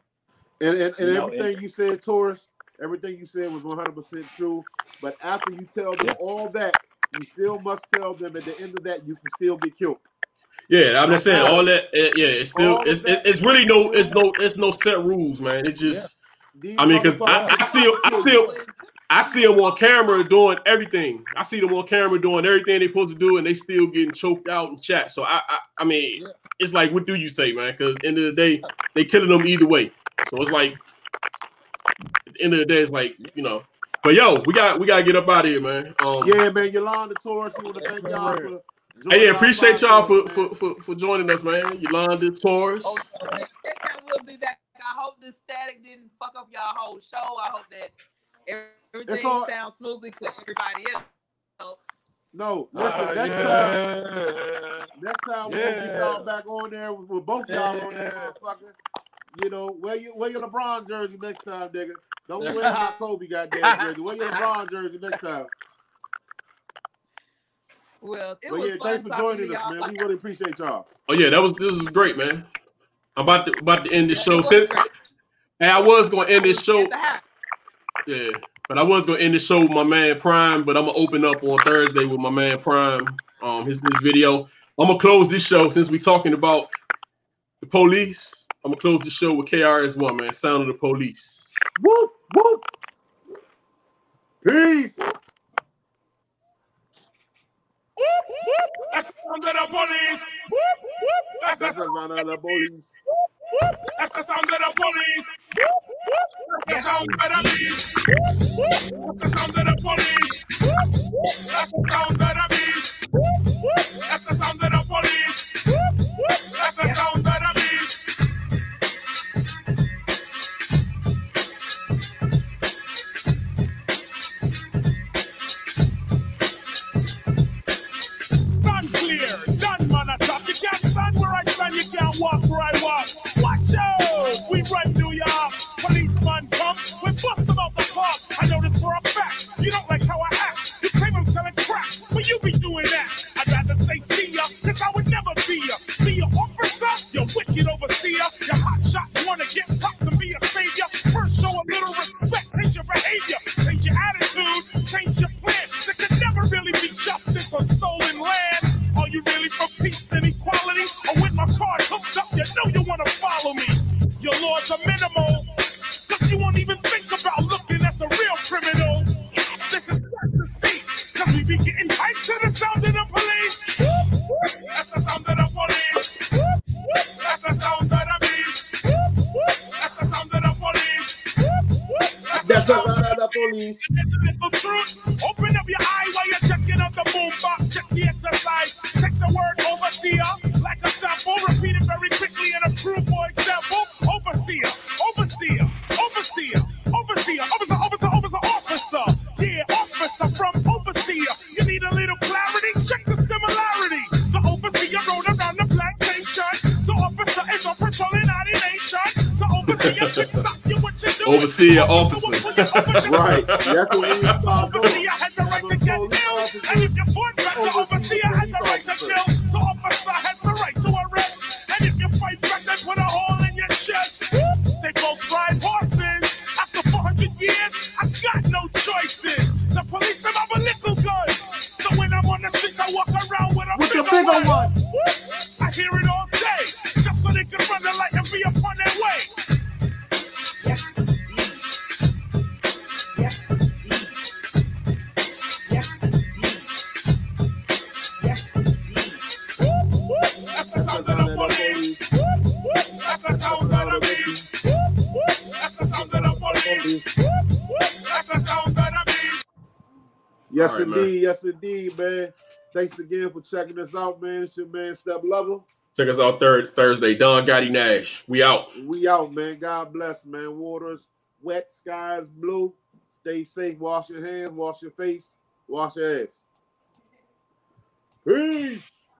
And and, and You know, everything you said, Taurus, everything you said was 100% true. But after you tell them Yeah. all that, you still must tell them at the end of that you can still get killed. Yeah, I'm just saying all that. eh, Yeah, it's still it's it's really no it's no it's no set rules, man. It just These I mean, 'cause I- I see- I see- I see them on camera doing everything. I see them on camera doing everything they're supposed to do, and they still getting choked out in chat. So I, I, I mean, Yeah. it's like, what do you say, man? Because end of the day, they killing them either way. So it's like, at the end of the day, it's like, you know. But yo, we got we gotta get up out of here, man. Um, Yeah, man, Yolanda Taurus, we want to thank y'all for. Hey, yeah, appreciate y'all for, for for for joining us, man. Yolanda Taurus. Oh, yeah. We'll be back. I hope this static didn't fuck up y'all whole show. I hope that everything all- sounds smoothly to everybody else. No, listen, Uh, next time, next time we'll get y'all back on there with, with both y'all on there, Yeah. motherfucker. You know, wear your wear your LeBron jersey next time, nigga. Don't wear hot Kobe goddamn jersey. Wear your LeBron jersey next time. Well, it But was yeah, fun thanks for joining us, man. We really appreciate y'all. Oh yeah, that was this is great, man. I'm about to about to end this Yeah, show. it Since great. and I was gonna end this show. At the house. Yeah, but I was gonna end the show with my man Prime, but I'm gonna open up on Thursday with my man Prime. Um, his this video. I'm gonna close this show since we're talking about the police. I'm gonna close the show with KRS One, man. Sound of the police. Whoop whoop. Peace. That's the sound of the police. That's the, That's us round of the police. that's the sound of the police. That's the sound of the beast. That's the sound of the police. That's the sound of the beast. That's the sound of the see an officer. right. That's. Yes, right, indeed. Man. Yes, indeed, man. Thanks again for checking us out, man. It's your man, Step Level. Check us out Thursday. Don Gotti Nash. We out. We out, man. God bless, man. Waters wet, skies blue. Stay safe. Wash your hands. Wash your face. Wash your ass. Peace.